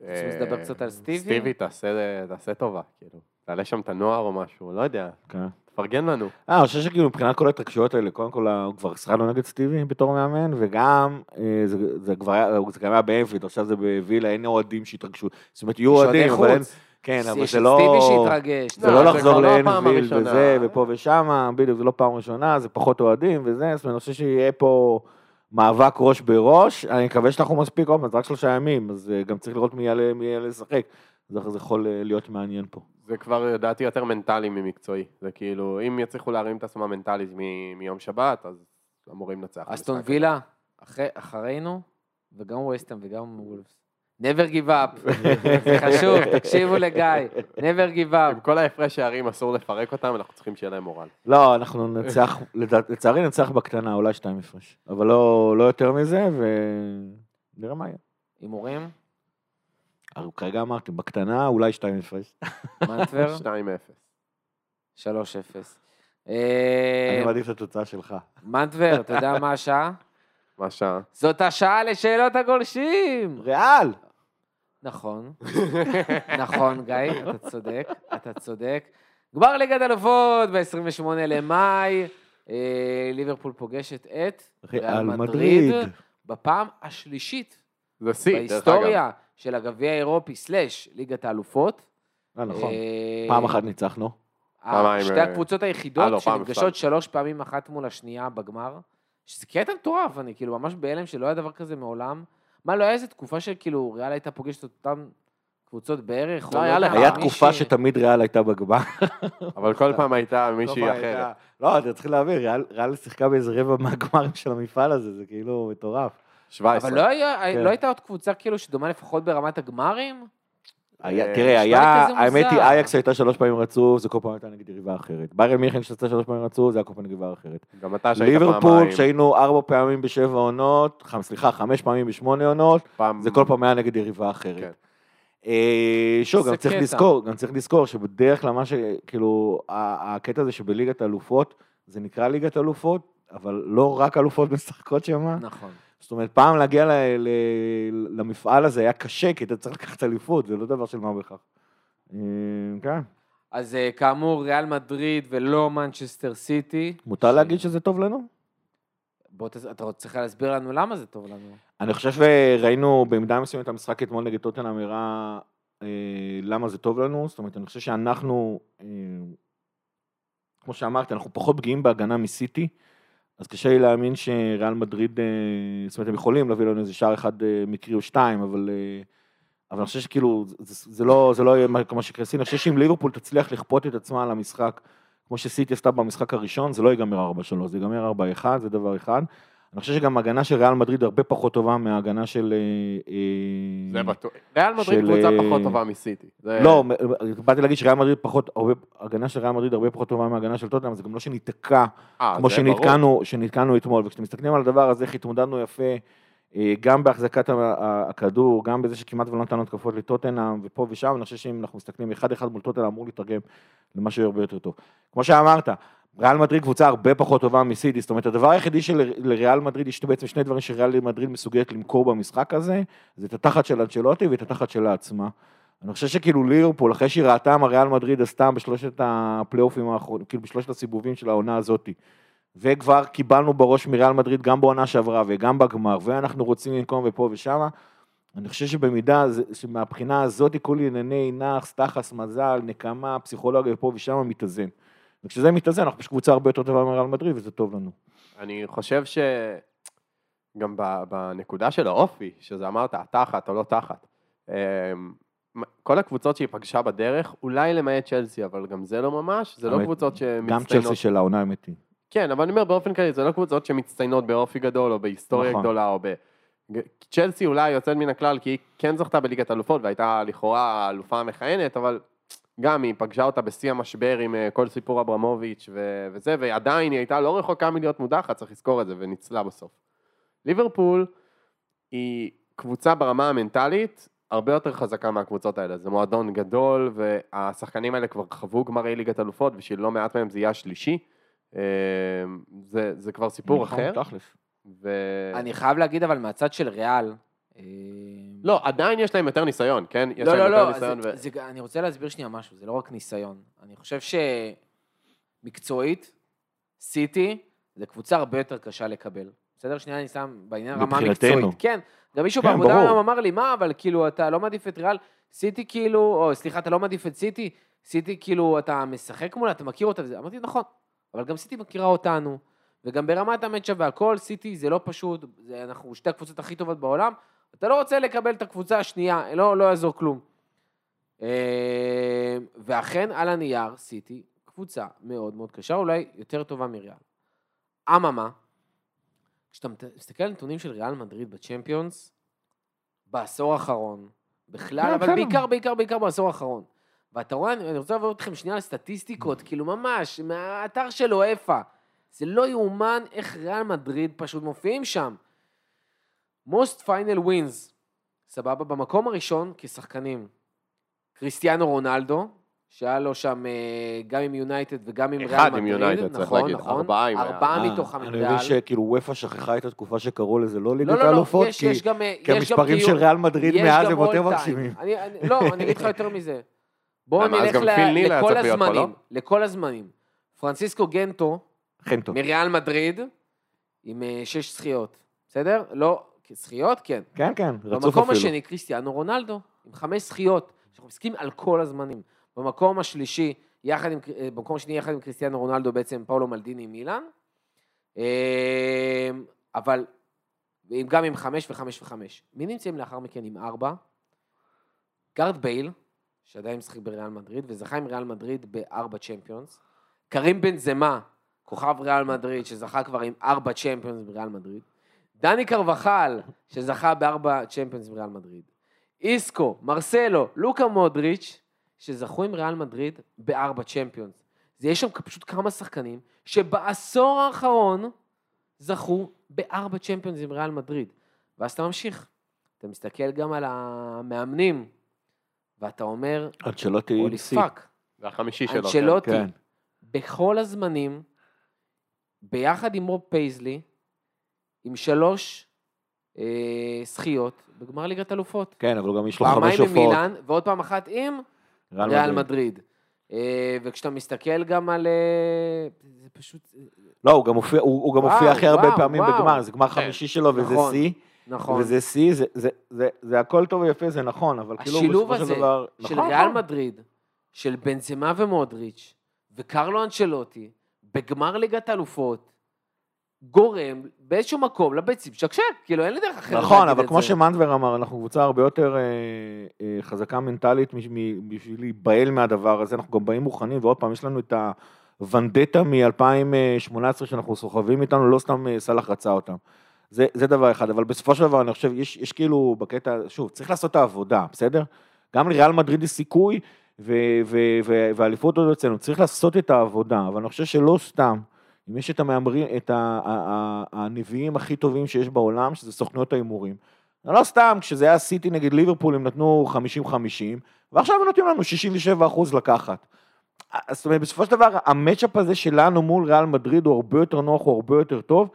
רוצים לדבר קצת על סטיבי? סטיבי, תעשה טובה, כאילו. תעלה שם את הנוער או משהו, לא יודע. כן. תפרגן לנו. אה, אני חושב שכאילו מבחינת כל ההתרגשויות האלה, קודם כל הוא כבר שיחק לו נגד סטיבי בתור מאמן, וגם אה, זה, זה כבר היה, זה גם היה באנפילד, עכשיו זה בווילה, אין אוהדים שהתרגשו. זאת אומרת, יהיו אוהדים, אוהדי אבל אין... כן, אבל זה לא... סטיבי שהתרגש. זה לא, לא לחזור לא הראשונה. וזה, ופה ושמה, בדיוק, זה לא פעם ראשונה, זה פחות אוהדים וזה, זאת אומרת, אני חושב שיהיה פה מאבק ראש בראש, אני מקווה שאנחנו מספיק, עוד זה רק שלושה ימים, אז אה, גם צריך לראות מי יעלה מי יעלה לשחק, זה זה יכול אה, להיות מעניין פה. זה כבר, לדעתי, יותר מנטלי ממקצועי. זה כאילו, אם יצליחו להרים את עצמם מנטלית מ- מיום שבת, אז אמורים לנצח. אסטון. וילה, אחרי- אחרינו, וגם ווסטהאם וגם וולפס. Never give up, זה [laughs] חשוב, תקשיבו לגיא, never give עם up. כל ההפרש שערים אסור לפרק אותם, אנחנו צריכים שיהיה להם מורל. לא, אנחנו ננצח, לצערי ננצח בקטנה, אולי שתיים הפרש, אבל לא לא יותר מזה, ונראה מה יהיה. הימורים? אבל כרגע אמרתי, בקטנה אולי שתיים הפרש. מנטבר? 2-0. 3-0. אה, אני מעדיף את התוצאה שלך. מנטבר, אתה יודע מה השעה? מה השעה? זאת השעה לשאלות הגולשים! ריאל! נכון, [laughs] נכון, גיא, אתה צודק, אתה צודק. גמר ליגת אלופות ב-28 למאי, אה, ליברפול פוגשת את ריאל מדריד. בפעם השלישית זה שיא, דרך אגב. בהיסטוריה של הגביע האירופי סלאש ליגת האלופות. אה, נכון. אה, פעם אחת ניצחנו. שתי הקבוצות היחידות לא, שנפגשות. שלוש פעמים אחת מול השנייה בגמר, שזה קטע מטורף, אני כאילו ממש בהלם שלא היה דבר כזה מעולם. מה, לא היה איזה תקופה שכאילו ריאל הייתה פוגשת את אותן קבוצות בערך? לא, או היה יודע, לך. היה תקופה שתמיד ריאל הייתה בגמר. [laughs] אבל כל פעם הייתה מישהי פעם אחרת. לא, אתם צריכים להבין, ריאל- ריאל שיחקה באיזה רבע מהגמרים של המפעל הזה, זה כאילו מטורף. 17. אבל לא היה- כן. לא הייתה עוד קבוצה כאילו שדומה לפחות ברמת הגמרים? אה, תראה, היה, האמת היא. אייקס הייתה שלוש פעמים רצוף, זה כל פעם הייתה נגד יריבה אחרת. ביירן מיכן שעשתה שלוש פעמים רצוף, זה היה כל פעם נגד יריבה אחרת. גם אתה שהיית ליברפול, פעמיים. שהיינו ארבע פעמים בשבע עונות, סליחה, חמש פעמים בשמונה עונות. זה כל פעם היה נגד יריבה אחרת. כן. אה, שוב, גם צריך. לזכור, גם צריך לזכור שבדרך כלל מה ש... כאילו, הקטע הזה שבליגת אלופות, זה נקרא ליגת אלופות, אבל לא רק אלופות [laughs] משחקות שם. נכון. זאת אומרת, פעם להגיע ל- ל- למפעל הזה היה קשה, כי אתה צריך לקחת אליפות, זה לא דבר של מה בכך. אה, כן. אז אה, כאמור, ריאל מדריד ולא מנצ'סטר סיטי. מותר ש- להגיד שזה טוב לנו? בוא, תס- אתה צריך להסביר לנו למה זה טוב לנו. אני חושב שראינו במידה מסוימת המשחק אתמול נגד טוטנאם הראה אה, למה זה טוב לנו, זאת אומרת, אני חושב שאנחנו, אה, כמו שאמרתי, אנחנו פחות פגיעים בהגנה מסיטי, אז קשה לי להאמין שריאל מדריד, אה, זאת אומרת, הם יכולים להביא לנו איזה שער אחד אה, מקרי או שתיים, אבל, אה, אבל אני חושב שכאילו, זה, זה, לא, זה לא יהיה כמו שקרסין, אני חושב שאם ליברפול תצליח לכפות את עצמה על המשחק, כמו שסיטי עשתה במשחק הראשון, זה לא ייגמר 4-3, זה ייגמר 4-1, זה דבר אחד. אני חושב שגם ההגנה של ריאל מדריד הרבה פחות טובה מההגנה של... אה, אה, זה בטוח. ריאל מדריד של, קבוצה אה, פחות טובה מסיטי. זה- לא, באתי להגיד שריאל מדריד פחות, הרבה, ההגנה של ריאל מדריד הרבה פחות טובה מההגנה של טוטנאם, זה גם לא שניתקע, כמו. שנתקענו, שנתקענו אתמול, וכשאתם מסתכלים על הדבר הזה, איך התמודדנו יפה גם בהחזקת הכדור, גם בזה שכמעט ולא נתנו התקפות לטוטנאם ופה ושם, אני חושב שאם אנחנו מסתכלים אחד אחד מול טוטנאם אמור להתרגם למשהו הרבה יותר טוב. כמו שאמרת, ריאל מדריד קבוצה הרבה פחות טובה מסיטי, זאת אומרת הדבר היחידי שלריאל מדריד יש בעצם שני דברים שריאל מדריד מסוגלת למכור במשחק הזה, זה את התחת של אנצ'לוטי ואת התחת שלה עצמה. אני חושב שכאילו ליברפול, אחרי שהיא ראתה מה ריאל מדריד עשתה בשלושת הפלייאופים האחרונים, כאילו בשלושת הסיבובים של העונה הזאתי, וכבר קיבלנו בראש מריאל מדריד גם בעונה שעברה וגם בגמר, ואנחנו רוצים לנקום ופה ושמה, אני חושב שבמידה, שמהבחינה הזאת כל ענייני נאחס, תחס, מזל, נקמה, פסיכולוגיה ופה ושם מתאזן. וכשזה מתאזן, אנחנו פשוט קבוצה הרבה יותר טובה מריאל מדריד, וזה טוב לנו. אני חושב שגם בנקודה של האופי, שזה אמרת, תחת או לא תחת, אמ, כל הקבוצות שהיא פגשה בדרך, אולי למעט צ'לסי, אבל גם זה לא ממש, זה לא קבוצות גם שמצטיינות. צ'לסי של העונה האמיתי. כן, אבל אני אומר באופן כללי, זה לא קבוצות שמצטיינות באופי גדול, או בהיסטוריה נכון. גדולה, או ב... צ'לסי אולי יוצאת מן הכלל, כי היא כן זכתה בליגת אלופות, והייתה לכאורה האלופה המכהנת, אבל גם היא פגשה אותה בשיא המשבר עם אה, כל סיפור אברמוביץ' ו- וזה, ועדיין היא הייתה לא רחוקה מלהיות מודחת, צריך לזכור את זה, וניצלה בסוף. ליברפול היא קבוצה ברמה המנטלית הרבה יותר חזקה מהקבוצות האלה. זה מועדון גדול, והשחקנים האלה כבר חוו גמרי ליגת אלופות, בשביל לא מעט מהם זה יהיה השלישי. אה, זה, זה כבר סיפור נכון, אחר. ו... אני חייב להגיד, אבל מהצד של ריאל... אה, לא, עדיין יש להם יותר ניסיון, כן? יש לא, להם לא, יותר לא, ניסיון. זה, ו... זה, אני רוצה להסביר שנייה משהו, זה לא רק ניסיון. אני חושב שמקצועית, סיטי זה קבוצה הרבה יותר קשה לקבל. בסדר? שנייה, אני שם בעניין רמה מבחינתנו. מקצועית. כן, גם מישהו כן, בעבודה. היום אמר לי, מה, אבל כאילו, אתה לא מעדיף את ריאל, סיטי כאילו, או סליחה, אתה לא מעדיף את סיטי, סיטי כאילו, אתה משחק מולה, אתה מכיר אותה וזה. אמרתי, נכון, אבל גם סיטי מכירה אותנו, וגם ברמת המצ'אפ והכל, סיטי זה לא פשוט, זה, אנחנו שתי הקבוצות הכי טובות בעולם, אתה לא רוצה לקבל את הקבוצה השנייה, לא, לא יעזור כלום. אה, ואכן, על הנייר, סיטי, קבוצה מאוד מאוד קשה, אולי יותר טובה מריאל. אממה, כשאתה מסתכל על נתונים של ריאל מדריד בצ'מפיונס, בעשור האחרון, בכלל, כן, אבל. בעיקר, בעיקר, בעיקר בעשור האחרון. ואתה רואה, אני רוצה לעבור אתכם שנייה לסטטיסטיקות, כאילו ממש, מהאתר של אוהפה. זה לא יאומן איך ריאל מדריד פשוט מופיעים שם. Most final wins, סבבה? במקום הראשון כשחקנים, קריסטיאנו רונלדו, שהיה לו שם אה, גם עם יונייטד וגם עם ריאל מדריד. אחד עם יונייטד, צריך נכון, להגיד, נכון. ארבעה עם ארבעה אה, מתוכם עם אני. מבין שכאילו וופא שכחה את התקופה שקראו לזה לא ליגת לא, לא, לא, האלופות, יש, כי גם... אה, כי יש גם המספרים קיום- של ריאל מדריד מאז הם יותר. מרשימים. לא, אני אגיד לך יותר מזה. בואו נלך לכל לא? הזמנים. לכל הזמנים. פרנסיסקו גנטו. מריאל מדריד, עם שש זכיות. בסדר? לא, זכיות? כן. כן, כן, רצוף במקום אפילו. השני, קריסטיאנו רונלדו, עם חמש זכיות. אנחנו מסתכלים על כל הזמנים. במקום השלישי, יחד עם, אה, במקום השני, יחד עם קריסטיאנו רונלדו, בעצם פאולו מלדיני מילאן. אה, אבל גם עם חמש וחמש וחמש. מי נמצאים לאחר מכן עם ארבע? גארד בייל, שעדיין משחק בריאל מדריד, וזכה עם ריאל מדריד בארבע צ'מפיונס. קארים בנזמה, כוכב ריאל מדריד, שזכה כבר עם ארבע צ'מפיונס בריאל מדריד. דני קרבחל, שזכה בארבע צ'מפיונס בריאל מדריד. איסקו, מרסלו, לוקה מודריץ', שזכו עם ריאל מדריד בארבע צ'מפיונס. זה יש שם פשוט כמה שחקנים שבעשור האחרון זכו בארבע צ'מפיונס עם ריאל מדריד. ואז אתה ממשיך. אתה מסתכל גם על המאמנים, ואתה אומר, holy עם שיא. fuck, והחמישי שלו. כן. אנצ'לוטי, כן. בכל הזמנים, ביחד עם בוב פייזלי, עם שלוש אה, זכיות בגמר ליגת אלופות. כן, אבל גם יש לו פעמיים חמש עם הופעות. מילאן, ועוד פעם אחת עם ריאל מדריד. אה, וכשאתה מסתכל גם על... אה, זה פשוט... לא, הוא גם מופיע, הוא, הוא גם וואו, מופיע הכי הרבה וואו, פעמים וואו. בגמר, זה גמר כן. חמישי שלו וזה נכון, שיא, נכון. וזה שיא, זה, זה, זה, זה הכל טוב ויפה, זה נכון, אבל כאילו השילוב בסופו הזה של דבר... של נכון, ריאל נכון. מדריד, של בנזמה ומודריץ', וקרלו אנצ'לוטי, בגמר ליגת האלופות, גורם באיזשהו מקום לביצים שקשק, כאילו אין לי דרך אחרת נכון, אבל כמו. שמנדבר אמר, אנחנו קבוצה הרבה יותר אה, אה, חזקה מנטלית בשביל להיבהל מהדבר הזה, אנחנו גם באים מוכנים, ועוד פעם, יש לנו את הוונדטה מ-2018 שאנחנו סוחבים איתנו, לא סתם אה, סאלח רצה אותם. זה, זה דבר אחד, אבל בסופו של דבר, אני חושב, יש, יש כאילו בקטע, שוב, צריך לעשות את העבודה, בסדר? גם לריאל מדריד יש סיכוי, והאליפות עוד אצלנו, צריך לעשות את העבודה, אבל אני חושב שלא סתם אם יש את המהמרים, את ה- ה- ה- הנביאים הכי טובים שיש בעולם, שזה סוכנויות ההימורים. לא סתם, כשזה היה סיטי נגד ליברפול, הם נתנו 50-50, ועכשיו הם נותנים לנו 67 אחוז לקחת. אז זאת אומרת, בסופו של דבר, המצ'אפ הזה שלנו מול ריאל מדריד הוא הרבה יותר נוח, הוא הרבה יותר טוב.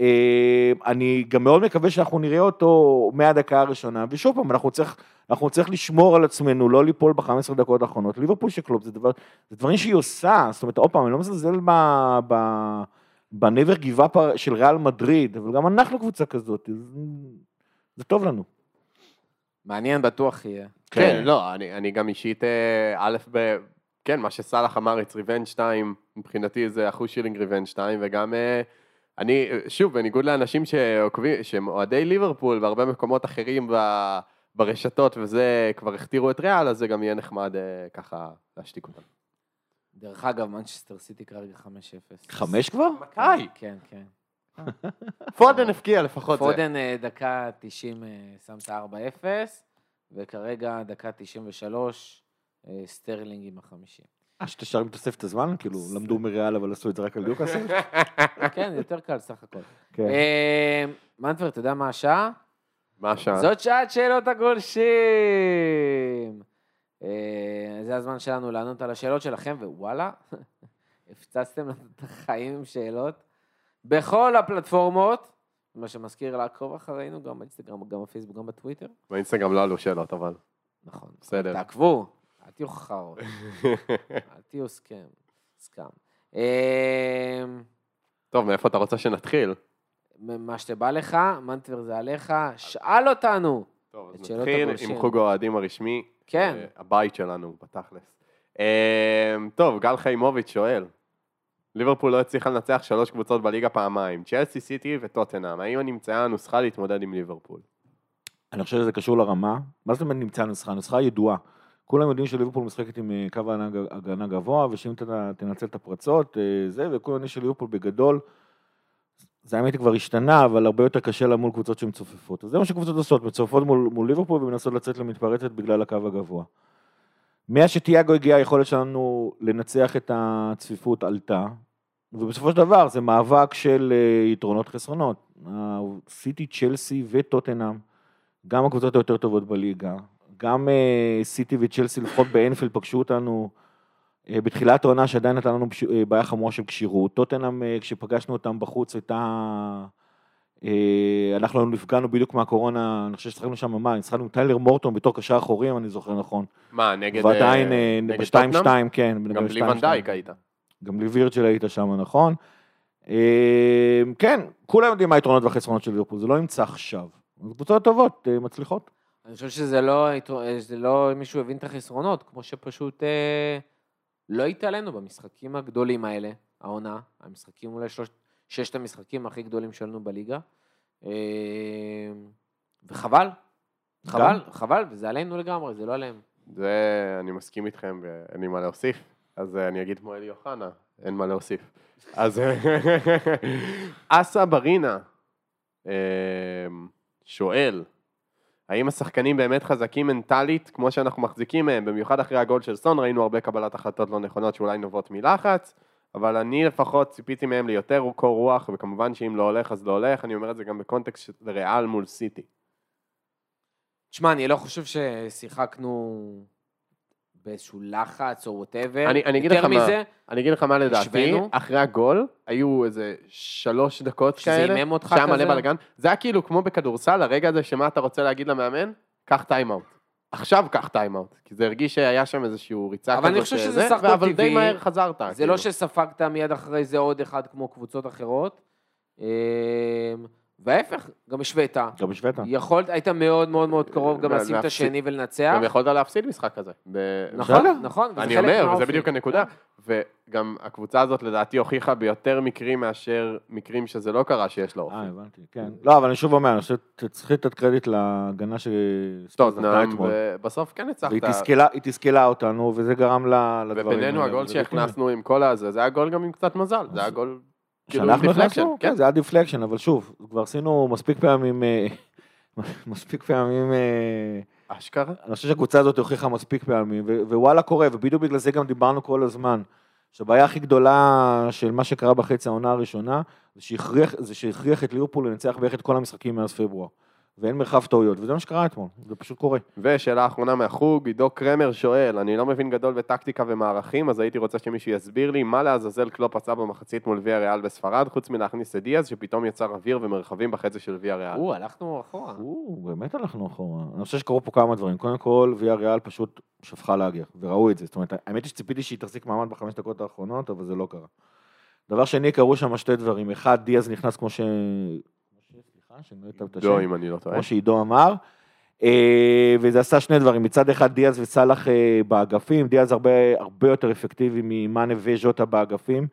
אה, אני גם מאוד מקווה שאנחנו נראה אותו מהדקה הראשונה, ושוב פעם, אנחנו צריך, אנחנו צריך לשמור על עצמנו, לא ליפול ב-15 דקות האחרונות. ליברפול של קלופ זה, דבר, זה דברים שהיא עושה, זאת אומרת, עוד פעם, אני לא מזלזל ב... ב בנבר גיבה של ריאל מדריד, אבל גם אנחנו קבוצה כזאת, זה, זה טוב לנו. מעניין בטוח יהיה. כן, לא, אני, אני גם אישית, אה, א', ב... כן, מה שסאלח אמר, it's revenge 2, מבחינתי זה אחוז שילינג revenge 2, וגם אה, אני, שוב, בניגוד לאנשים שעוקבים, שהם אוהדי ליברפול והרבה מקומות אחרים ב, ברשתות וזה, כבר הכתירו את ריאל, אז זה גם יהיה נחמד אה, ככה להשתיק אותם. דרך אגב, מנצ'סטר סיטי כרגע 5-0. חמש כבר? מכאי, כן, כן. [laughs] פודן הבקיע לפחות זה. פודן אה, דקה 90 אה, שם את ה-4-0, וכרגע דקה 93, אה, סטרלינג עם החמישי. אה, שאתה שר עם תוספת הזמן? כאילו, למדו מריאל אבל עשו את זה רק על ניוקאסל? [laughs] כן, יותר קל סך הכל. כן. אה, מנטבר, אתה יודע מה השעה? מה השעה? זאת שעת שאלות הגולשים. אה, זה הזמן שלנו לענות על השאלות שלכם, ווואלה, [laughs] הפצצתם לנו את החיים עם שאלות בכל הפלטפורמות, מה שמזכיר לעקוב אחרינו, גם באינסטגרם, גם בפייסבוק, גם בטוויטר. באינסטגרם לא עלו שאלות, אבל. נכון. בסדר. תעקבו, אל תהיו חכרות, [laughs] אל תהיו סכם, סכם. אה, טוב, מאיפה אתה רוצה שנתחיל? מה שבא לך, מנטבר זה עליך, שאל אותנו. טוב, אז נתחיל. עם חוג האוהדים הרשמי. כן. אה, הבית שלנו, בתכלס. אה, טוב, גל חיימוביץ' שואל, ליברפול לא הצליחה לנצח שלוש קבוצות בליגה פעמיים, צ'לסי, סיטי וטוטנאם, האם נמצאה הנוסחה להתמודד עם ליברפול? אני חושב שזה קשור לרמה. מה זאת אומרת נמצא נוסחה? הנוסחה ידועה. כולם יודעים שליברפול משחקת עם אה, קו הגנה- גבוה, ושאם אתה תנצל את הפרצות, אה, זה, וכולם יודעים שליברפול בגדול, זה האמת כבר השתנה, אבל הרבה יותר קשה לה מול קבוצות שהן מצופפות. אז זה מה שקבוצות עושות, מצופפות מול, מול ליברפול ומנסות לצאת למתפרצת בגלל הקו הגבוה. מאז שתיאגו הגיע, היכולת שלנו לנצח את הצפיפות עלתה, ובסופו של דבר זה מאבק של אה, יתרונות חסרונות. סיטי, צ'לסי וטוטנאם, גם הקבוצות היותר טובות בליגה, גם אה, סיטי וצ'לסי לפחות באנפילד פגשו אותנו אה, בתחילת העונה שעדיין נתן לנו אה, בעיה חמורה של כשירות. טוטנאם, כשפגשנו אותם בחוץ, הייתה... אנחנו נפגענו בדיוק מהקורונה, אני חושב ששחקנו שם, מה, שחקנו עם טיילר מורטון בתור קשר אחורי, אם אני זוכר נכון. מה, נגד... ועדיין, נגד טוטנאם? כן. גם בלי ונדייק. היית. גם בלי וירג'ל היית שם, נכון. כן, כולם יודעים מה היתרונות והחסרונות של ליברפול, זה לא נמצא עכשיו. קבוצות טובות, מצליחות. אני חושב שזה לא, זה לא מישהו הבין את החסרונות, כמו שפשוט אה, לא התעלינו במשחקים הגדולים האלה, העונה, המשחקים אולי שלושת, ששת המשחקים הכי גדולים שלנו בליגה. אה, וחבל, חבל, חבל, וזה עלינו לגמרי, זה לא עליהם. זה, אני מסכים איתכם ואין לי מה להוסיף. אז אה, אני אגיד כמו אלי אוחנה, אין מה להוסיף. אז אה, [laughs] אסא ברינה אה, שואל, האם השחקנים באמת חזקים מנטלית כמו שאנחנו מחזיקים מהם, במיוחד אחרי הגול של סון, ראינו הרבה קבלת החלטות לא נכונות שאולי נובעות מלחץ, אבל אני לפחות ציפיתי מהם ליותר קור רוח, וכמובן שאם לא הולך אז לא הולך, אני אומר את זה גם בקונטקסט של ריאל מול סיטי. תשמע, אני לא חושב ששיחקנו באיזשהו לחץ או whatever. אני- אני אגיד לך מה, מזה, אני אגיד לך מה לדעתי, השווינו? אחרי הגול, היו איזה שלוש דקות שזה כאלה, עימם אותך שהיה מלא כזה? בלאגן, זה היה כאילו כמו בכדורסל, הרגע הזה שמה אתה רוצה להגיד למאמן, קח time out. עכשיו קח טיימאוט, כי זה הרגיש שהיה שם איזושהי ריצה כזאת, אבל אני חושב שזה שזה, סך הכל אבל די טבעי. מהר חזרת. זה כאילו. לא שספגת מיד אחרי זה עוד אחד כמו קבוצות אחרות. אה, וההפך, גם השווית. גם השווית. יכולת, היית מאוד מאוד מאוד קרוב גם ו- לשים את. השני ולנצח. גם יכולת להפסיד משחק כזה. נכון. נכון. אני אומר, וזה. בדיוק הנקודה. וגם הקבוצה הזאת לדעתי הוכיחה ביותר מקרים מאשר מקרים שזה לא קרה שיש לה אופי. אה, הבנתי, כן. לא, אבל אני שוב אומר, אני חושב שצריך לתת קרדיט להגנה שספרס נתנה אתמול. ובסוף כן הצלחת. והיא תסכלה- היא תסכלה אותנו, וזה גרם לדברים ובינינו הגול. שהכנסנו עם כל הזה, זה היה גול גם עם קצת מזל, זה היה גול שאנחנו deflection, הכנסנו, כן. זה היה deflection, אבל שוב, כבר עשינו מספיק פעמים, אה, [laughs] מספיק פעמים, אה, אשכרה. אני חושב שהקבוצה הזאת הוכיחה מספיק פעמים, ווואלה קורה, ובדיוק בגלל זה גם דיברנו כל הזמן. שהבעיה הכי גדולה של מה שקרה בחצי העונה הראשונה, זה שהכריח, זה שהכריח את ליברפול לנצח בערך את כל המשחקים מאז פברואר. ואין מרחב טעויות, וזה מה שקרה אתמול, זה פשוט קורה. ושאלה אחרונה מהחוג, עידו קרמר שואל, אני לא מבין גדול בטקטיקה ומערכים, אז הייתי רוצה שמישהו יסביר לי מה לעזאזל קלופ עשה במחצית מול ויה ריאל בספרד, חוץ מלהכניס את דיאז, שפתאום יצר אוויר ומרחבים בחצי של ויה ריאל. או, הלכנו אחורה. או, באמת הלכנו אחורה. אני חושב שקרו פה כמה דברים. קודם כל, ויה ריאל פשוט שפכה לאגר, וראו את זה. זאת אומרת, האמת היא שציפיתי שהיא תחזיק מעמד בחמש דקות האחרונות, אבל זה לא קרה. דבר שני, קרו שם שתי דברים. אחד, דיאז נכנס כמו ש... שאני לא אטעה את השם. עידו, אם אני לא טועה. כמו שעידו אמר. אה, וזה עשה שני דברים, מצד אחד דיאז וסאלח אה, באגפים, דיאז הרבה, הרבה יותר אפקטיבי ממאנה וז'וטה באגפים.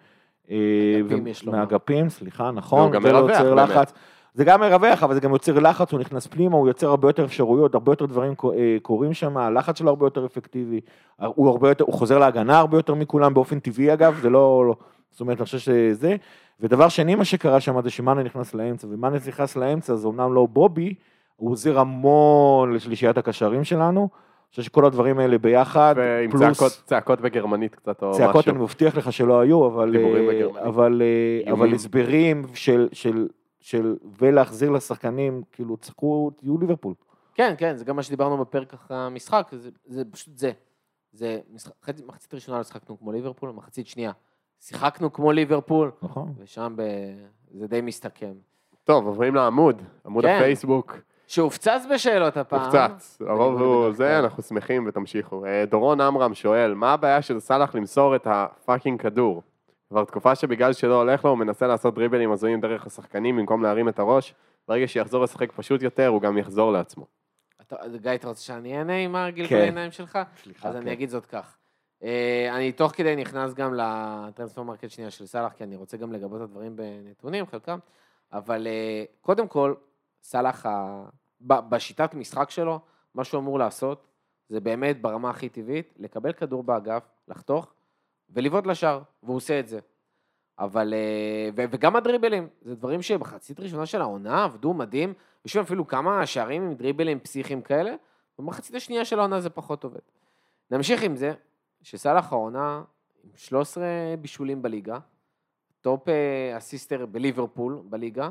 אה, אגפים ו- יש לומר. מהאגפים, סליחה, נכון. והוא גם זה לא מרווח, באמת. לחץ. זה גם מרווח, אבל זה גם יוצר לחץ, הוא נכנס פנימה, הוא יוצר הרבה יותר אפשרויות, הרבה יותר דברים קו- קורים שם, הלחץ שלו הרבה יותר אפקטיבי, הוא הרבה יותר, הוא חוזר להגנה הרבה יותר מכולם באופן טבעי אגב, זה לא, לא זאת אומרת, אני חושב שזה, ודבר שני מה שקרה שם זה שמאנה נכנס לאמצע, ומאנה נכנס לאמצע זה אמנם לא בובי, הוא עוזר המון לשלישיית הקשרים שלנו, אני חושב שכל הדברים האלה ביחד, ועם פלוס צעקות, צעקות בגרמנית קצת או צעקות משהו. אני מבטיח לך שלא היו, אבל, דיבורים אה, בגרמנית. אבל, אה, אבל. הסברים של, של, של, ולהחזיר לשחקנים, כאילו, צחקו, תהיו ליברפול. כן, כן, זה גם מה שדיברנו בפרק אחרי המשחק, זה, זה פשוט זה. זה משחק, חצי- מחצית ראשונה לא שיחקנו כמו ליברפול, מחצית שנייה שיחקנו כמו ליברפול, נכון. ושם ב... זה די מסתכם. טוב, עוברים לעמוד, עמוד כן. הפייסבוק. שהופצץ בשאלות הפעם. הופצץ, הרוב הוא זה. אנחנו שמחים ותמשיכו. אה, דורון עמרם שואל, מה הבעיה של סאלח למסור את ה fucking כדור? כבר תקופה שבגלל שלא הולך לו, הוא מנסה לעשות דריבלים הזויים דרך השחקנים במקום להרים את הראש. ברגע שיחזור לשחק פשוט יותר, הוא גם יחזור לעצמו. אתה, גיא, אתה רוצה שאני אענה עם הגלגול כן. העיניים שלך? סליחה, אז כן. אני אגיד זאת כך. אה, אני תוך כדי נכנס גם ל Transfermarkt שנייה של סאלח, כי אני רוצה גם לגבות את הדברים בנתונים, חלקם, אבל אה, קודם כל, סאלח, בשיטת משחק שלו, מה שהוא אמור לעשות, זה באמת ברמה הכי טבעית, לקבל כדור באגף, לחתוך ולבעוט לשער, והוא עושה את זה. אבל, אה, וגם הדריבלים, זה דברים שבחצית ראשונה של העונה עבדו מדהים, יש אפילו כמה שערים עם דריבלים פסיכיים כאלה, במחצית השנייה של העונה זה פחות עובד. נמשיך עם זה, שסאלח העונה עם 13 בישולים בליגה, top אה, assister בליברפול בליגה.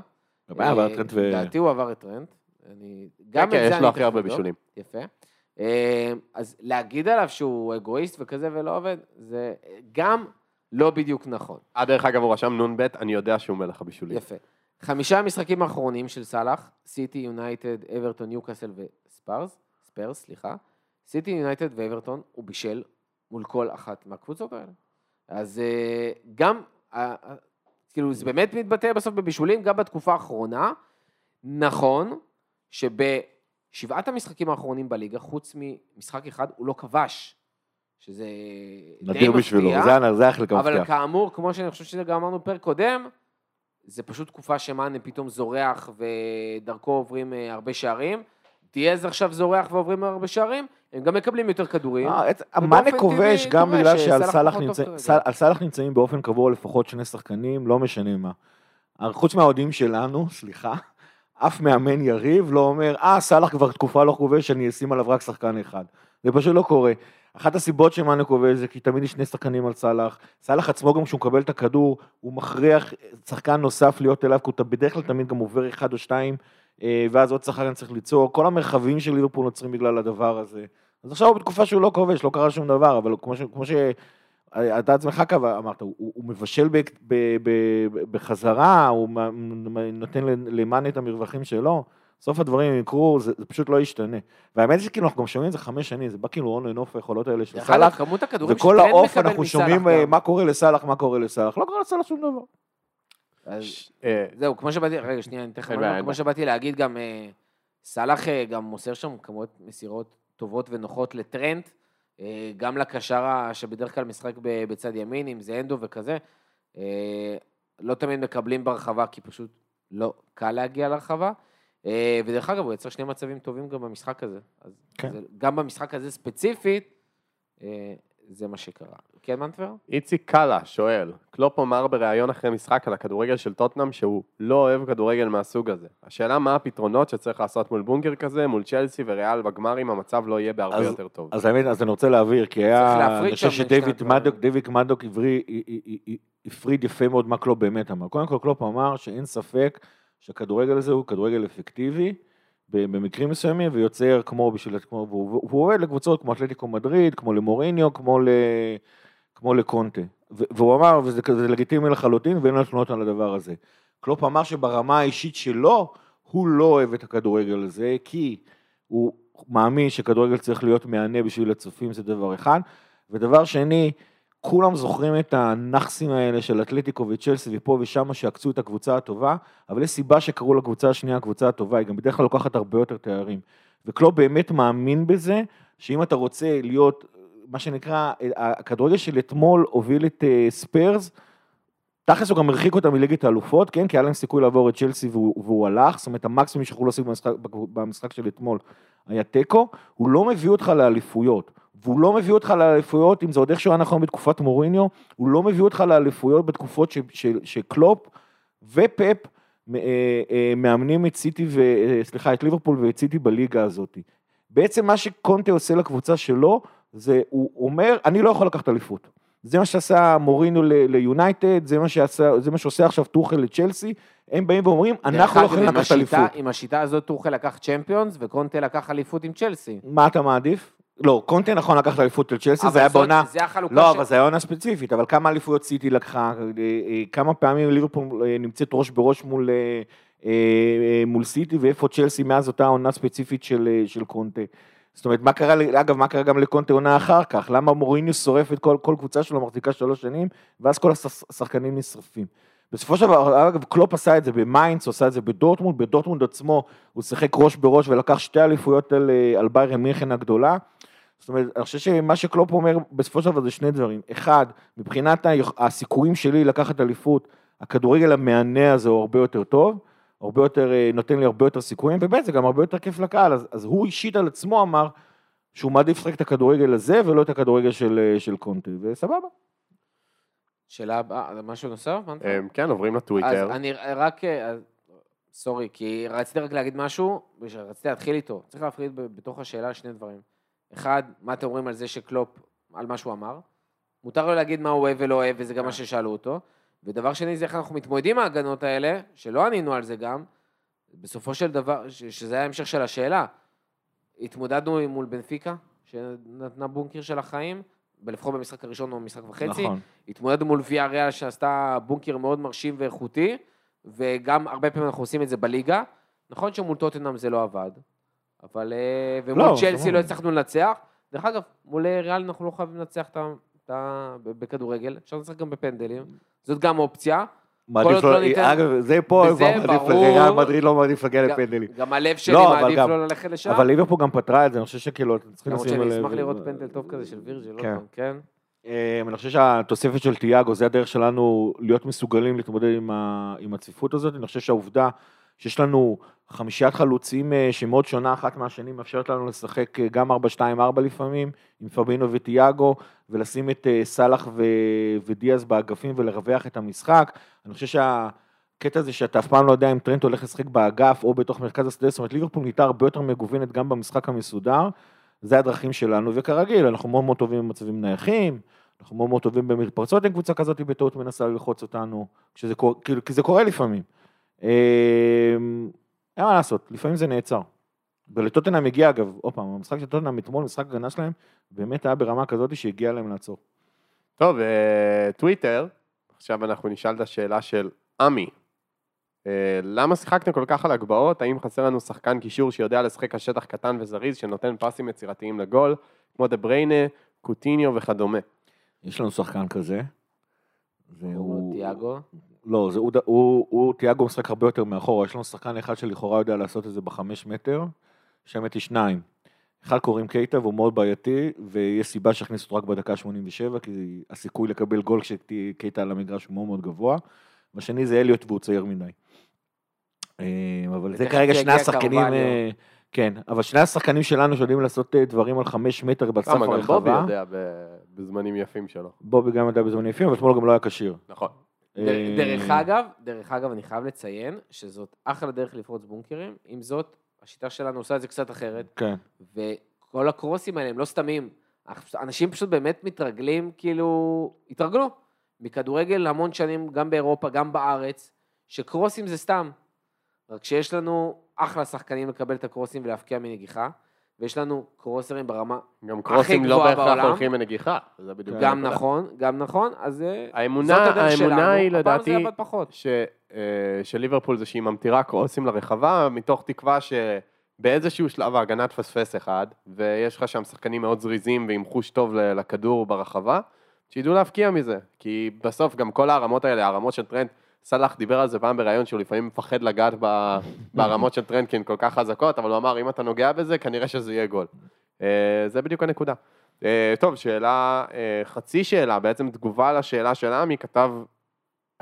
הבעיה עבר אה, את טרנט ו... לדעתי הוא עבר את טרנט. אני, כן, גם כן, את זה יש אני לו הכי הרבה. בישולים. יפה. אה, אז להגיד עליו שהוא אגואיסט וכזה ולא עובד, זה גם לא בדיוק נכון. אה, דרך אגב, הוא רשם נ"ב, אני יודע שהוא מלך הבישולים. יפה. חמישה המשחקים האחרונים של סאלח, סיטי, יונייטד, אברטון, ניוקאסל וספארס, ספרס, סליחה. סיטי, יונייטד ואברטון, הוא בישל מול כל אחת מהקבוצות האלה. אז אה, גם, אה, אה, כאילו, זה באמת מתבטא בסוף בבישולים, גם בתקופה האחרונה. נכון שבשבעת המשחקים האחרונים בליגה, חוץ ממשחק אחד, הוא לא כבש. שזה די נדיר מפתיע. בשבילו, זה- זה החלק אבל המפתיע. כאמור, כמו שאני חושב שזה גם אמרנו פרק קודם, זה פשוט תקופה שמאנה פתאום זורח ודרכו עוברים הרבה שערים. דיאז עכשיו זורח ועוברים הרבה שערים, הם גם מקבלים יותר כדורים. אה, מאנה כובש גם בגלל שעל סאלח נמצאים באופן קבוע לפחות שני שחקנים, לא משנה מה. חוץ מהאוהדים שלנו, [laughs] סליחה, אף מאמן יריב לא אומר, אה, סאלח כבר תקופה לא כובש, אני אשים עליו רק שחקן אחד. זה פשוט לא קורה. אחת הסיבות שמאנה כובש זה כי תמיד יש שני שחקנים על סאלח. סאלח עצמו גם כשהוא מקבל את הכדור, הוא מכריח שחקן נוסף להיות אליו, כי הוא בדרך כלל תמיד גם עובר אחד או שתיים, אה, ואז עוד שחקן צריך ליצור. כל המרחבים של ליברפול נוצרים בגלל הדבר הזה. אז עכשיו הוא בתקופה שהוא לא כובש, לא קרה שום דבר, אבל כמו, ש, כמו שאתה עצמך קבע, אמרת, הוא, הוא מבשל ב, ב, ב, בחזרה, הוא נותן למאנה את המרווחים שלו, בסוף הדברים יקרו, זה, זה פשוט לא ישתנה. והאמת היא שכאילו אנחנו גם שומעים את זה חמש שנים, זה בא כאילו און אנוף היכולות האלה של סאלח, כמות הכדורים וכל העוף אנחנו שומעים אה. מה קורה לסאלח, מה קורה לסאלח, לא קורה לסאלח שום דבר. אז אה, זהו, כמו שבאתי, רגע, שנייה, אני אתן לך כמו. שבאתי להגיד, גם אה, סאלח אה, גם מוסר שם כמות מסירות טובות ונוחות לטרנט, אה, גם לקשר שבדרך כלל משחק בצד ימין, אם זה אנדו וכזה, לא תמיד מקבלים ברחבה, כי פשוט לא קל להגיע לרחבה. ודרך אגב, הוא יצר שני מצבים טובים גם במשחק הזה. אז כן. זה, גם במשחק הזה ספציפית, זה מה שקרה. כן, מנטבר? איציק קאלה שואל, קלופ אמר בריאיון אחרי משחק על הכדורגל של טוטנאם שהוא לא אוהב כדורגל מהסוג הזה. השאלה מה הפתרונות שצריך לעשות מול בונקר כזה, מול צ'לסי וריאל בגמרים, המצב לא יהיה בהרבה אז- יותר טוב. אז האמת, אז אני רוצה להבהיר, כי היה, להפריד אני חושב שדייוויד מדוק. דייוויד מדוק עברי, הפריד יפה מאוד מה קלופ באמת אמר. קודם כל קלופ אמר שאין ספק שהכדורגל הזה הוא כדורגל אפקטיבי במקרים מסוימים, ויוצר כמו בשביל, כמו, והוא והוא עובד לקבוצות כמו אתלטיקו מדריד, כמו למוריניו, כמו, ל, כמו לקונטה. והוא אמר, וזה כזה לגיטימי לחלוטין, ואין לו תלונות על הדבר הזה. קלופ אמר שברמה האישית שלו, הוא לא אוהב את הכדורגל הזה, כי הוא מאמין שכדורגל צריך להיות מהנה בשביל הצופים, זה דבר אחד. ודבר שני, כולם זוכרים את הנאחסים האלה של אתלטיקו וצ'לסי ופה ושם שעקצו את הקבוצה הטובה, אבל יש סיבה שקראו לקבוצה השנייה הקבוצה הטובה, היא גם בדרך כלל לוקחת הרבה יותר תארים. וקלופ באמת מאמין בזה, שאם אתה רוצה להיות, מה שנקרא, הכדורגל של אתמול הוביל את אה, ספרס, תכלס הוא גם הרחיק אותם מליגת האלופות, כן? כי היה להם סיכוי לעבור את צ'לסי והוא, והוא הלך, זאת אומרת המקסימום שיכולו להשיג במשחק, במשחק של אתמול היה תיקו, הוא לא מביא אותך לאליפויות, והוא לא מביא אותך לאליפויות, אם זה עוד איכשהו היה נכון בתקופת מוריניו, הוא לא מביא אותך לאליפויות בתקופות ש, ש, שקלופ ופפ אה, אה, מאמנים את סיטי, ו, אה, סליחה, את ליברפול ואת סיטי בליגה הזאת. בעצם מה שקונטה עושה לקבוצה שלו, זה הוא אומר, אני לא יכול לקחת אליפות. זה מה שעשה מורינו ליונייטד, זה זה מה שעושה עכשיו טוחל לצ'לסי, הם באים ואומרים, אנחנו לא יכולים לקחת אליפות. עם השיטה הזאת טוחל לקח צ'מפיונס וקונטה לקח אליפות עם צ'לסי. מה אתה מעדיף? לא, קונטה נכון לקח את האליפות של צ'לסי, אבל זה היה בעונה... זה החלוקה לא, של- אבל זה היה עונה ספציפית, אבל כמה אליפויות סיטי לקחה, אה, אה, כמה פעמים ליברפול אה, נמצאת ראש בראש מול, מול סיטי, ואיפה צ'לסי מאז אותה עונה ספציפית של, של קונטה. זאת אומרת, מה קרה, אגב, מה קרה גם לקונטה עונה אחר כך? למה מוריניו שורף את כל, כל קבוצה שלו, מחזיקה שלוש שנים, ואז כל הש- השחקנים נשרפים. בסופו של דבר, אגב, קלופ עשה את זה במיינץ, עשה את זה בדורטמונד, בדורטמונד עצמו הוא שיחק ראש בראש ולקח שתי אליפויות על, אה, על ביירן מינכן הגדולה. זאת אומרת, אני חושב שמה שקלופ אומר בסופו של דבר זה שני דברים. אחד, מבחינת הסיכויים שלי לקחת אליפות, הכדורגל המהנה הזה הוא הרבה יותר טוב, הרבה יותר, אה, נותן לי הרבה יותר סיכויים, וב' זה גם הרבה יותר כיף לקהל, אז, אז הוא אישית על עצמו אמר שהוא מעדיף לשחק את הכדורגל הזה ולא את הכדורגל של, אה, של קונטה, וסבבה. שאלה הבאה, משהו נוסף? אמ, כן, עוברים לטוויטר. אז אני רק, אה, אז- סורי, כי רציתי רק להגיד משהו, רציתי להתחיל איתו. צריך להפריד בתוך השאלה שני דברים. אחד, מה אתם אומרים על זה שקלופ, על מה שהוא אמר? מותר לו להגיד מה הוא אוהב ולא אוהב, וזה גם מה ששאלו אותו. ודבר שני, זה איך אנחנו מתמודדים ההגנות האלה, שלא ענינו על זה גם, בסופו של דבר, שזה היה המשך של השאלה. התמודדנו מול בנפיקה, שנתנה בונקר של החיים, לפחות במשחק הראשון או במשחק וחצי. נכון. התמודדנו מול ויה ריאל שעשתה בונקר מאוד מרשים ואיכותי, וגם הרבה פעמים אנחנו עושים את זה בליגה. נכון שמול טוטנאם זה לא עבד, אבל... אה, ומול לא, צ'לסי. לא הצלחנו לנצח. דרך אגב, מול ריאל אנחנו לא חייבים לנצח את ה... בכדורגל, אפשר לשחק גם בפנדלים, זאת גם אופציה. מעדיף לא, לא ניתן- אגב, זה פה, כבר מעדיף, ברור. ריאל מדריד לא מעדיף להגיע לפנדלים. גם הלב שלי לא, אבל מעדיף גם- לא ללכת לשם. אבל ליברפול גם פתרה את זה, אני חושב שכאילו, אתם צריכים למרות לשים שאני לב- אשמח לראות פנדל טוב כזה של וירג'ל, לא כן. כן? אה, אני חושב שהתוספת של תיאגו, זה הדרך שלנו להיות מסוגלים להתמודד עם, ה, עם הצפיפות הזאת. אני חושב שהעובדה שיש לנו חמישיית חלוצים אה, שמאוד שונה אחת מהשני, מאפשרת לנו לשחק אה, גם 4-2-4 לפעמים, עם פבינו ותיאגו, ולשים את אה, סאלח ו, ודיאז באגפים ולרווח את המשחק. אני חושב שהקטע הזה שאתה אף פעם לא יודע אם טרנט הולך לשחק באגף או בתוך מרכז השדה, זאת אומרת ליברפול נהייתה הרבה יותר מגוונת גם במשחק המסודר. זה הדרכים שלנו, וכרגיל, אנחנו מאוד מאוד טובים במצבים נייחים, אנחנו מאוד מאוד טובים במתפרצות, אם קבוצה כזאת בטעות מנסה ללחוץ אותנו, כשזה קורה, כאילו, כי זה קורה לפעמים. אמ, אין מה לעשות, לפעמים זה נעצר. ולטוטנאם הגיע, אגב, עוד פעם, המשחק של טוטנאם אתמול, משחק הגנה שלהם, באמת היה ברמה כזאת שהגיע להם לעצור. טוב, אה, טוויטר, עכשיו אנחנו נשאל את השאלה של עמי. אה, למה שיחקתם כל כך על הגבהות? האם חסר לנו שחקן קישור שיודע לשחק על שטח קטן וזריז, שנותן פסים יצירתיים לגול, כמו דה בריינה, קוטיניו וכדומה? יש לנו שחקן כזה. הוא והוא... תיאגו. לא, זה, הוא, הוא, הוא, תיאגו משחק הרבה יותר מאחורה, יש לנו שחקן אחד שלכאורה יודע לעשות את זה בחמש מטר, יש האמת היא שניים. אחד קוראים קייטה והוא מאוד בעייתי, ויש סיבה שהכניסו אותו רק בדקה 87, כי הסיכוי לקבל גול כשקייטה על המגרש הוא מאוד מאוד גבוה. והשני זה אליוט והוא צעיר מדי. אה, אבל זה כרגע שני השחקנים. אה, כן, אבל שני השחקנים שלנו שיודעים לעשות אה, דברים על חמש מטר בסף למה גם בובי הרחבה. יודע בזמנים יפים שלו. בובי גם ידע בזמנים יפים, אבל אתמול גם לא היה כשיר. נכון. אה, דרך אגב, דרך אגב, אני חייב לציין שזאת אחלה דרך לפרוץ בונקרים, עם זאת, השיטה שלנו עושה את זה קצת אחרת, כן. וכל הקרוסים האלה הם לא סתמים. אנשים פשוט באמת מתרגלים, כאילו, התרגלו מכדורגל המון שנים, גם באירופה, גם בארץ, שקרוסים זה סתם. רק שיש לנו אחלה שחקנים לקבל את הקרוסים ולהפקיע מנגיחה, ויש לנו קרוסרים ברמה, גם קרוסים לא גבוהה בהכרח בעולם. הולכים מנגיחה. זה בדיוק גם הנקודה. נכון, גם נכון, אז אה, האמונה- זאת הדרך שלנו, האמונה היא הפעם לדעתי- זה עבד פחות. ש, אה, של ליברפול זה שהיא ממטירה קרוסים לרחבה, מתוך תקווה שבאיזשהו שלב ההגנה תפספס אחד, ויש לך שם שחקנים מאוד זריזים ועם חוש טוב ל- לכדור ברחבה, שידעו להבקיע מזה. כי בסוף גם כל הרמות האלה, הרמות של טרנד, סאלח דיבר על זה פעם בריאיון שהוא לפעמים מפחד לגעת ב- ברמות של הן כל כך חזקות, אבל הוא אמר, אם אתה נוגע בזה, כנראה שזה יהיה גול. אה, זה בדיוק הנקודה. אה, טוב, שאלה, אה, חצי שאלה, בעצם תגובה לשאלה של עמי, כתב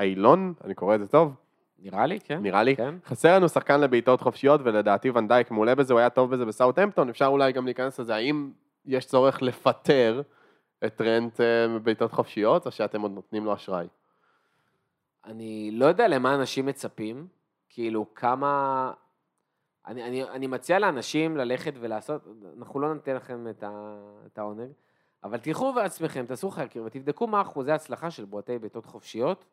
אילון, אני קורא את זה טוב, נראה לי, כן. נראה לי. כן. חסר לנו שחקן לבעיטות חופשיות, ולדעתי ונדייק מעולה בזה, הוא היה טוב בזה בסאוטהמפטון, אפשר אולי גם להיכנס לזה, האם יש צורך לפטר את טרנט בבעיטות חופשיות, או שאתם עוד נותנים לו אשראי? אני לא יודע למה אנשים מצפים, כאילו כמה... אני, אני, אני מציע לאנשים ללכת ולעשות, אנחנו לא ניתן לכם את, ה, את העונג, אבל תלכו בעצמכם, תעשו חקר ותבדקו מה אחוזי ההצלחה של בועטי בעיטות חופשיות,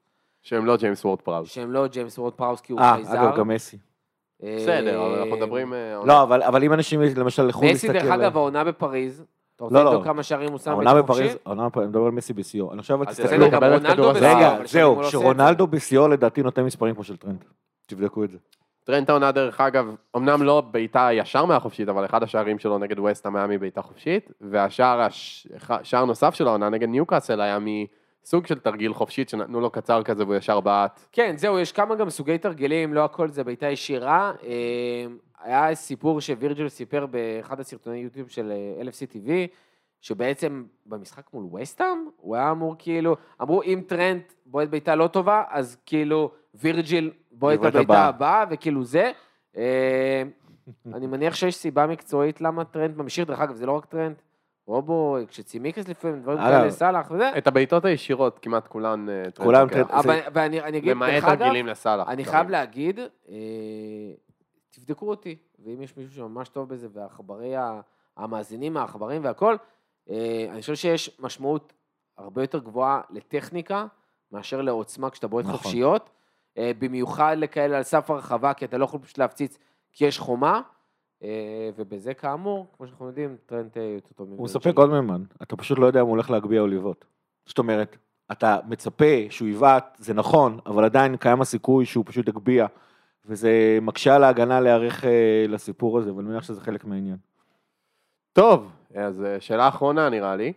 שהם לא ג'יימס וורד פראוס. שהם לא ג'יימס וורד פראוס כי הוא אה, חייזר. אגב, גם מסי. אה, בסדר, אבל אנחנו מדברים... אה, לא, אבל אבל אם אנשים למשל לחו"ל מסי, להסתכל... דרך על- אגב, העונה בפריז, אתה רוצה לא, לא. לבדוק כמה שערים הוא שם העונה בפריז? העונה בפריז, אני מדבר על מסי בשיאו. אני אז תסתכלו... הזהב. רגע, זהו, לא שרונלדו בשיאו לדעתי נותן מספרים כמו של טרנט. תבדקו את זה. טרנט העונה, דרך אגב, אמנם לא בעיטה ישר מהחופשית, אבל אחד השערים שלו נגד ווסטהאם היה מבעיטה חופשית, והשער הש... שער נוסף של העונה נגד ניוקאסל היה מסוג של תרגיל חופשית שנתנו לו קצר כזה והוא ישר בעט. כן, זהו, יש כמה גם סוגי תרגילים, לא הכל זה בעיטה ישירה. אה, היה סיפור שווירג'יל סיפר באחד הסרטוני יוטיוב של אה, LFC TV, שבעצם במשחק מול ווסטהאם, הוא היה אמור כאילו, אמרו אם טרנט בועט בעיטה לא טובה, אז כאילו וירג'יל בועט הבעיטה הבאה. וכאילו זה. אה, אני מניח שיש סיבה מקצועית למה טרנט ממשיך, דרך אגב, זה לא רק טרנט. רובו, כשצימיקאס לפעמים, דברים כאלה, סאלח וזה. את הבעיטות הישירות כמעט כולן אה, טרנט כולן. טרנט- אבל ואני אני אגיד, למעט דרך אגב, תרגילים לסאלח. אני. חייב להגיד, אה, תבדקו אותי, ואם יש מישהו שממש טוב בזה, והעכברי, המאזינים, העכברים והכל, אה, אני חושב שיש משמעות הרבה יותר גבוהה לטכניקה, מאשר לעוצמה כשאתה בועט נכון. חופשיות, אה, במיוחד לכאלה על סף הרחבה, כי אתה לא יכול פשוט להפציץ כי יש חומה, אה, ובזה כאמור, כמו שאנחנו יודעים, טרנט יותר טוב הוא. מספק עוד מימן, אתה פשוט לא יודע אם הוא הולך להגביה או לבעוט. זאת אומרת, אתה מצפה שהוא יבעט, זה נכון, אבל עדיין קיים הסיכוי שהוא פשוט יגביה, וזה מקשה על ההגנה להיערך אה, לסיפור הזה, ואני מניח שזה חלק מהעניין. טוב, אז אה, שאלה אחרונה נראה לי.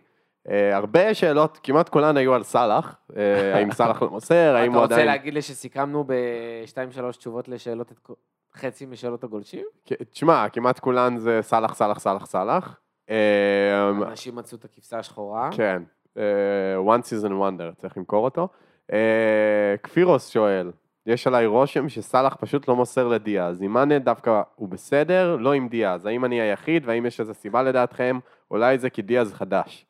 אה, הרבה שאלות, כמעט כולן היו על סאלח. אה, [laughs] האם סאלח לא מוסר, האם אתה הוא רוצה עדיין... להגיד לי שסיכמנו בשתיים שלוש תשובות לשאלות את חצי משאלות הגולשים? תשמע, כמעט כולן זה סאלח, סאלח, סאלח, סאלח. אה, אנשים מצאו את הכבשה השחורה. כן, אה, one season wonder, צריך למכור אותו. אה, כפירוס שואל, יש עליי רושם שסאלח פשוט לא מוסר לדיאז. עם מאנה דווקא הוא בסדר, לא עם דיאז. האם אני היחיד והאם יש איזו סיבה לדעתכם? אולי זה כי דיאז חדש.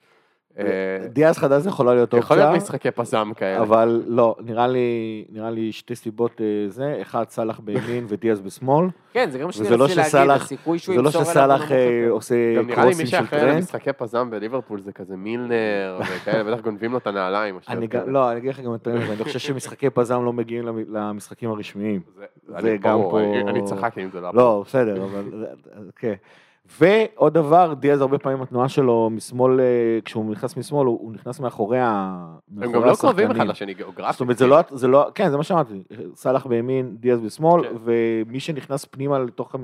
אה, דיאז חדש יכולה להיות יכול להיות אופציה, משחקי פזם כאלה. אבל לא, נראה לי, נראה לי שתי סיבות אה, זה, אחד סאלח בימין ודיאז בשמאל, כן, זה גם שאני וזה לא רציתי להגיד, הסיכוי שהוא זה לא ימסור אליו שסאלח נמוך אה. עושה גם נראה לי מי קרוסים של שאחראי טרנד. למשחקי פזם בליברפול זה כזה מילנר [laughs] וכאלה, בטח גונבים לו את הנעליים. לא, אני אגיד לך גם את האמת, אני חושב שמשחקי פזם לא מגיעים למ- למשחקים הרשמיים. זה- זה גם פה- אני- אני צחקתי אם זה לא... לא, בסדר, אבל... ועוד דבר, דיאז הרבה פעמים התנועה שלו משמאל, אה, כשהוא נכנס משמאל, הוא הוא נכנס מאחורי ה- הם גם לא קרובים השחקנים. אחד לשני גיאוגרפית. זאת אומרת, זה לא, זה לא, כן, זה מה שאמרתי, סאלח בימין, דיאז בשמאל, כן. ומי שנכנס פנימה לתוך,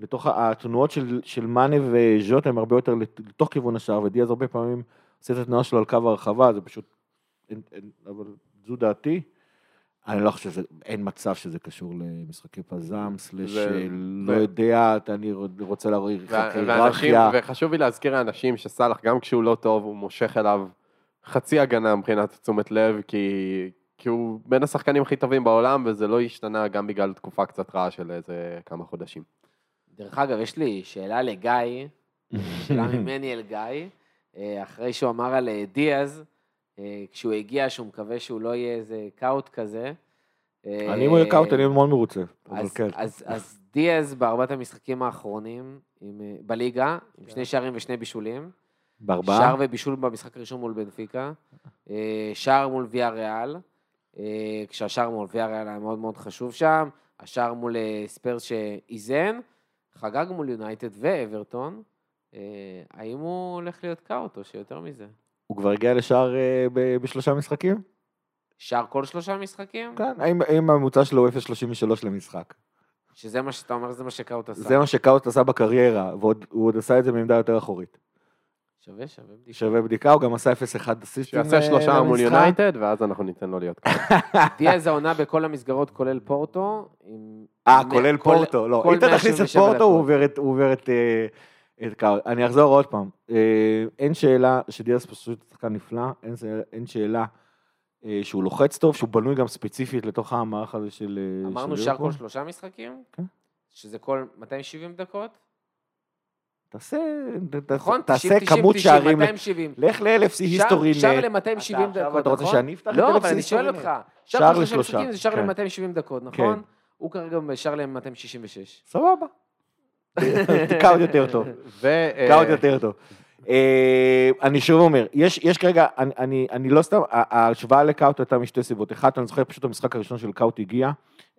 לתוך התנועות של, של מאנה וז'וטה הם הרבה יותר לת- לתוך כיוון השער, ודיאז הרבה פעמים עושה את התנועה שלו על קו הרחבה, זה פשוט, אין, אין, אבל זו דעתי. אני לא חושב שזה, אין מצב שזה קשור למשחקי פזם, סלש זה- לא ו- יודע, אני רוצה ואנשים, היררכיה. וחשוב לי להזכיר לאנשים שסאלח, גם כשהוא לא טוב, הוא מושך אליו חצי הגנה מבחינת תשומת לב, כי, כי הוא בין השחקנים הכי טובים בעולם, וזה לא השתנה גם בגלל תקופה קצת רעה של איזה כמה חודשים. דרך אגב, יש לי שאלה לגיא, [laughs] שאלה ממני אל גיא, אה, אחרי שהוא אמר על אה, דיאז, כשהוא הגיע, שהוא מקווה שהוא לא יהיה איזה קאוט כזה. אה, אני אם הוא יהיה קאוט, אני אהיה מאוד מרוצה. אבל כן. אז, אז דיאז בארבעת המשחקים האחרונים אה, בליגה, עם שני שערים ושני בישולים. בארבעה? שער ובישול במשחק הראשון מול בנפיקה. אה, שער מול ויה ריאל, אה, כשהשער מול ויה ריאל היה מאוד מאוד חשוב שם. השער מול אה, ספרס שאיזן, חגג מול יונייטד ואברטון. אה, האם הוא הולך להיות קאוט או שיותר מזה? הוא כבר הגיע לשער אה, ב- בשלושה משחקים? שער כל שלושה משחקים? כן. האם האם הממוצע שלו הוא 0.33 למשחק? שזה מה שאתה אומר, זה מה שקאוט עשה. זה מה שקאוט עשה בקריירה, והוא עוד עשה את זה מעמדה יותר אחורית. שווה, שווה בדיקה. שווה בדיקה, הוא גם עשה 0.1 אסיסטים שיעשה שלושה אה, מול למשחק. יונייטד, ואז אנחנו ניתן לו להיות ככה. דיאז העונה בכל המסגרות, כולל פורטו. אה, כולל פורטו, לא. אם אתה תכניס את 177 פורטו, הוא. עובר את- את... את. אני אחזור עוד פעם. אה, אין שאלה שדיאס פשוט שחקן נפלא, אין אין שאלה אה, שהוא לוחץ טוב, שהוא בנוי גם ספציפית לתוך המערך הזה של... אה, אמרנו שער. כל שלושה משחקים? כן. שזה כל 270 דקות? תעשה, נכון? תעשה 90, 90, כמות 90, שערים. 270. לך ל-LFC היסטורי. שער ל- ל-270 אתה- דקות, עכשיו אתה רוצה נכון? שאני אפתח את לא, LFC אבל אני שואל? אותך. שער שער לשלושה, זה שער כן. ל-270 דקות, נכון? הוא כרגע בשער ל-266. סבבה. קאוט יותר טוב. אה, קאוט יותר טוב. אה, אני שוב אומר, יש, כרגע, אני, לא סתם, ההשוואה לקאוט הייתה משתי סיבות. אחת, אני זוכר פשוט המשחק הראשון של קאוט הגיע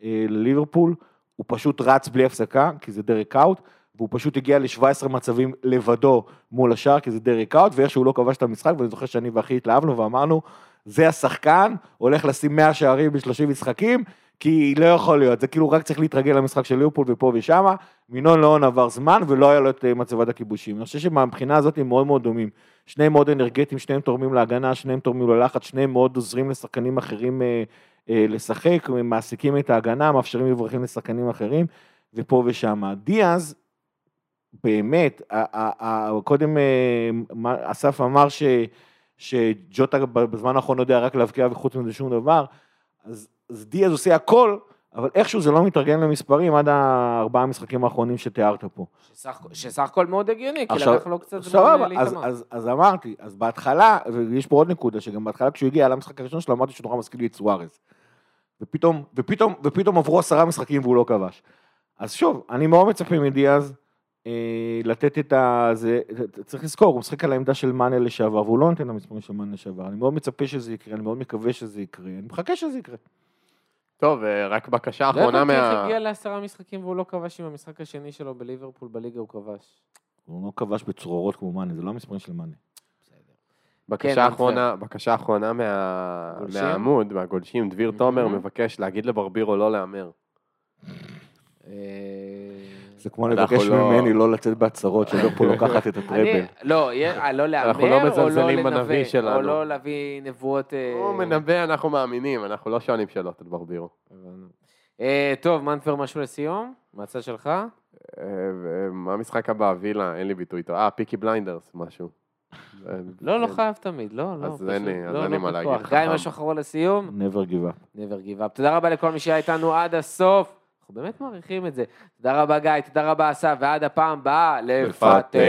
אה, לליברפול, הוא פשוט רץ בלי הפסקה, כי זה דירק קאוט, והוא פשוט הגיע ל-17 מצבים לבדו מול השער, כי זה דירק קאוט, ואיכשהו לא כבש את המשחק, ואני זוכר שאני ואחי התלהבנו ואמרנו, זה השחקן, הולך לשים 100 שערים ב-30 משחקים, כי לא יכול להיות, זה כאילו רק צריך להתרגל למשחק של ליברפול ופה ושמה, מינון לאון עבר זמן ולא היה לו את אה, מצבת הכיבושים. אני חושב שמבחינה הזאת הם מאוד מאוד דומים. שניהם מאוד אנרגטיים, שניהם תורמים להגנה, שניהם תורמים ללחץ, שניהם מאוד עוזרים לשחקנים אחרים אה, אה, לשחק, מעסיקים את ההגנה, מאפשרים מברכים לשחקנים אחרים, ופה ושמה. דיאז, באמת, קודם אה, אסף אמר ש, שג'וטה בזמן האחרון יודע רק להבקיע וחוץ מזה שום דבר, אז, אז דיאז עושה הכל, אבל איכשהו זה לא מתרגם למספרים עד הארבעה המשחקים האחרונים שתיארת פה. שסך- שסך הכל מאוד הגיוני, כי לקח לו קצת זמן אה, אז. אז, אז אמרתי, אז בהתחלה, ויש פה עוד נקודה, שגם בהתחלה כשהוא הגיע למשחק הראשון שלו, אמרתי שהוא נורא מזכיר לי את סוארז. ופתאום, ופתאום, ופתאום עברו עשרה משחקים והוא לא כבש. אז שוב, אני מאוד מצפה מדיאז לתת את ה... זה, צריך לזכור, הוא משחק על העמדה של מאנה לשעבר, והוא לא נותן את המספרים של מאנה לשעבר. אני מאוד מצפה שזה יקרה, אני מאוד מקווה שזה יקרה, אני מחכה שזה יקרה. טוב, אה, רק בקשה לא אחרונה מה... הגיע לעשרה משחקים והוא לא כבש עם המשחק השני שלו בליברפול בליגה הוא כבש. הוא לא כבש בצרורות כמו מאנה, זה לא המספרים של מאנה. בקשה כן, אחרונה, בקשה אחרונה מה-? מהעמוד, מהגולשים, דביר תומר. מבקש להגיד לברבירו לא להמר. זה כמו אנחנו לבקש לא- ממני לא לצאת בהצהרות, שליברפול [laughs] לוקחת את הטראבל. אני, לא, יהיה- אה, לא אנחנו לא להמר, או לא מזלזלים בנביא לנבא, שלנו. או לא להביא נבואות... אה, הוא מנבא, אנחנו מאמינים, אנחנו לא שואלים שאלות על ברבירו. אה, טוב, מנפר, משהו לסיום? מהצד שלך? אה, מה המשחק הבא? וילה, אין לי ביטוי איתו. אה, פיקי בליינדרס, משהו. לא, לא. חייב תמיד, לא, לא. אז אין לי- אז לא, אין לי לא מה להגיד. גיא, משהו אחרון לסיום? never give up. never give up. תודה רבה לכל מי שהיה איתנו עד הסוף. אנחנו באמת מעריכים את זה. תודה רבה, גיא, תודה רבה, אסף, ועד הפעם הבאה, לפטר.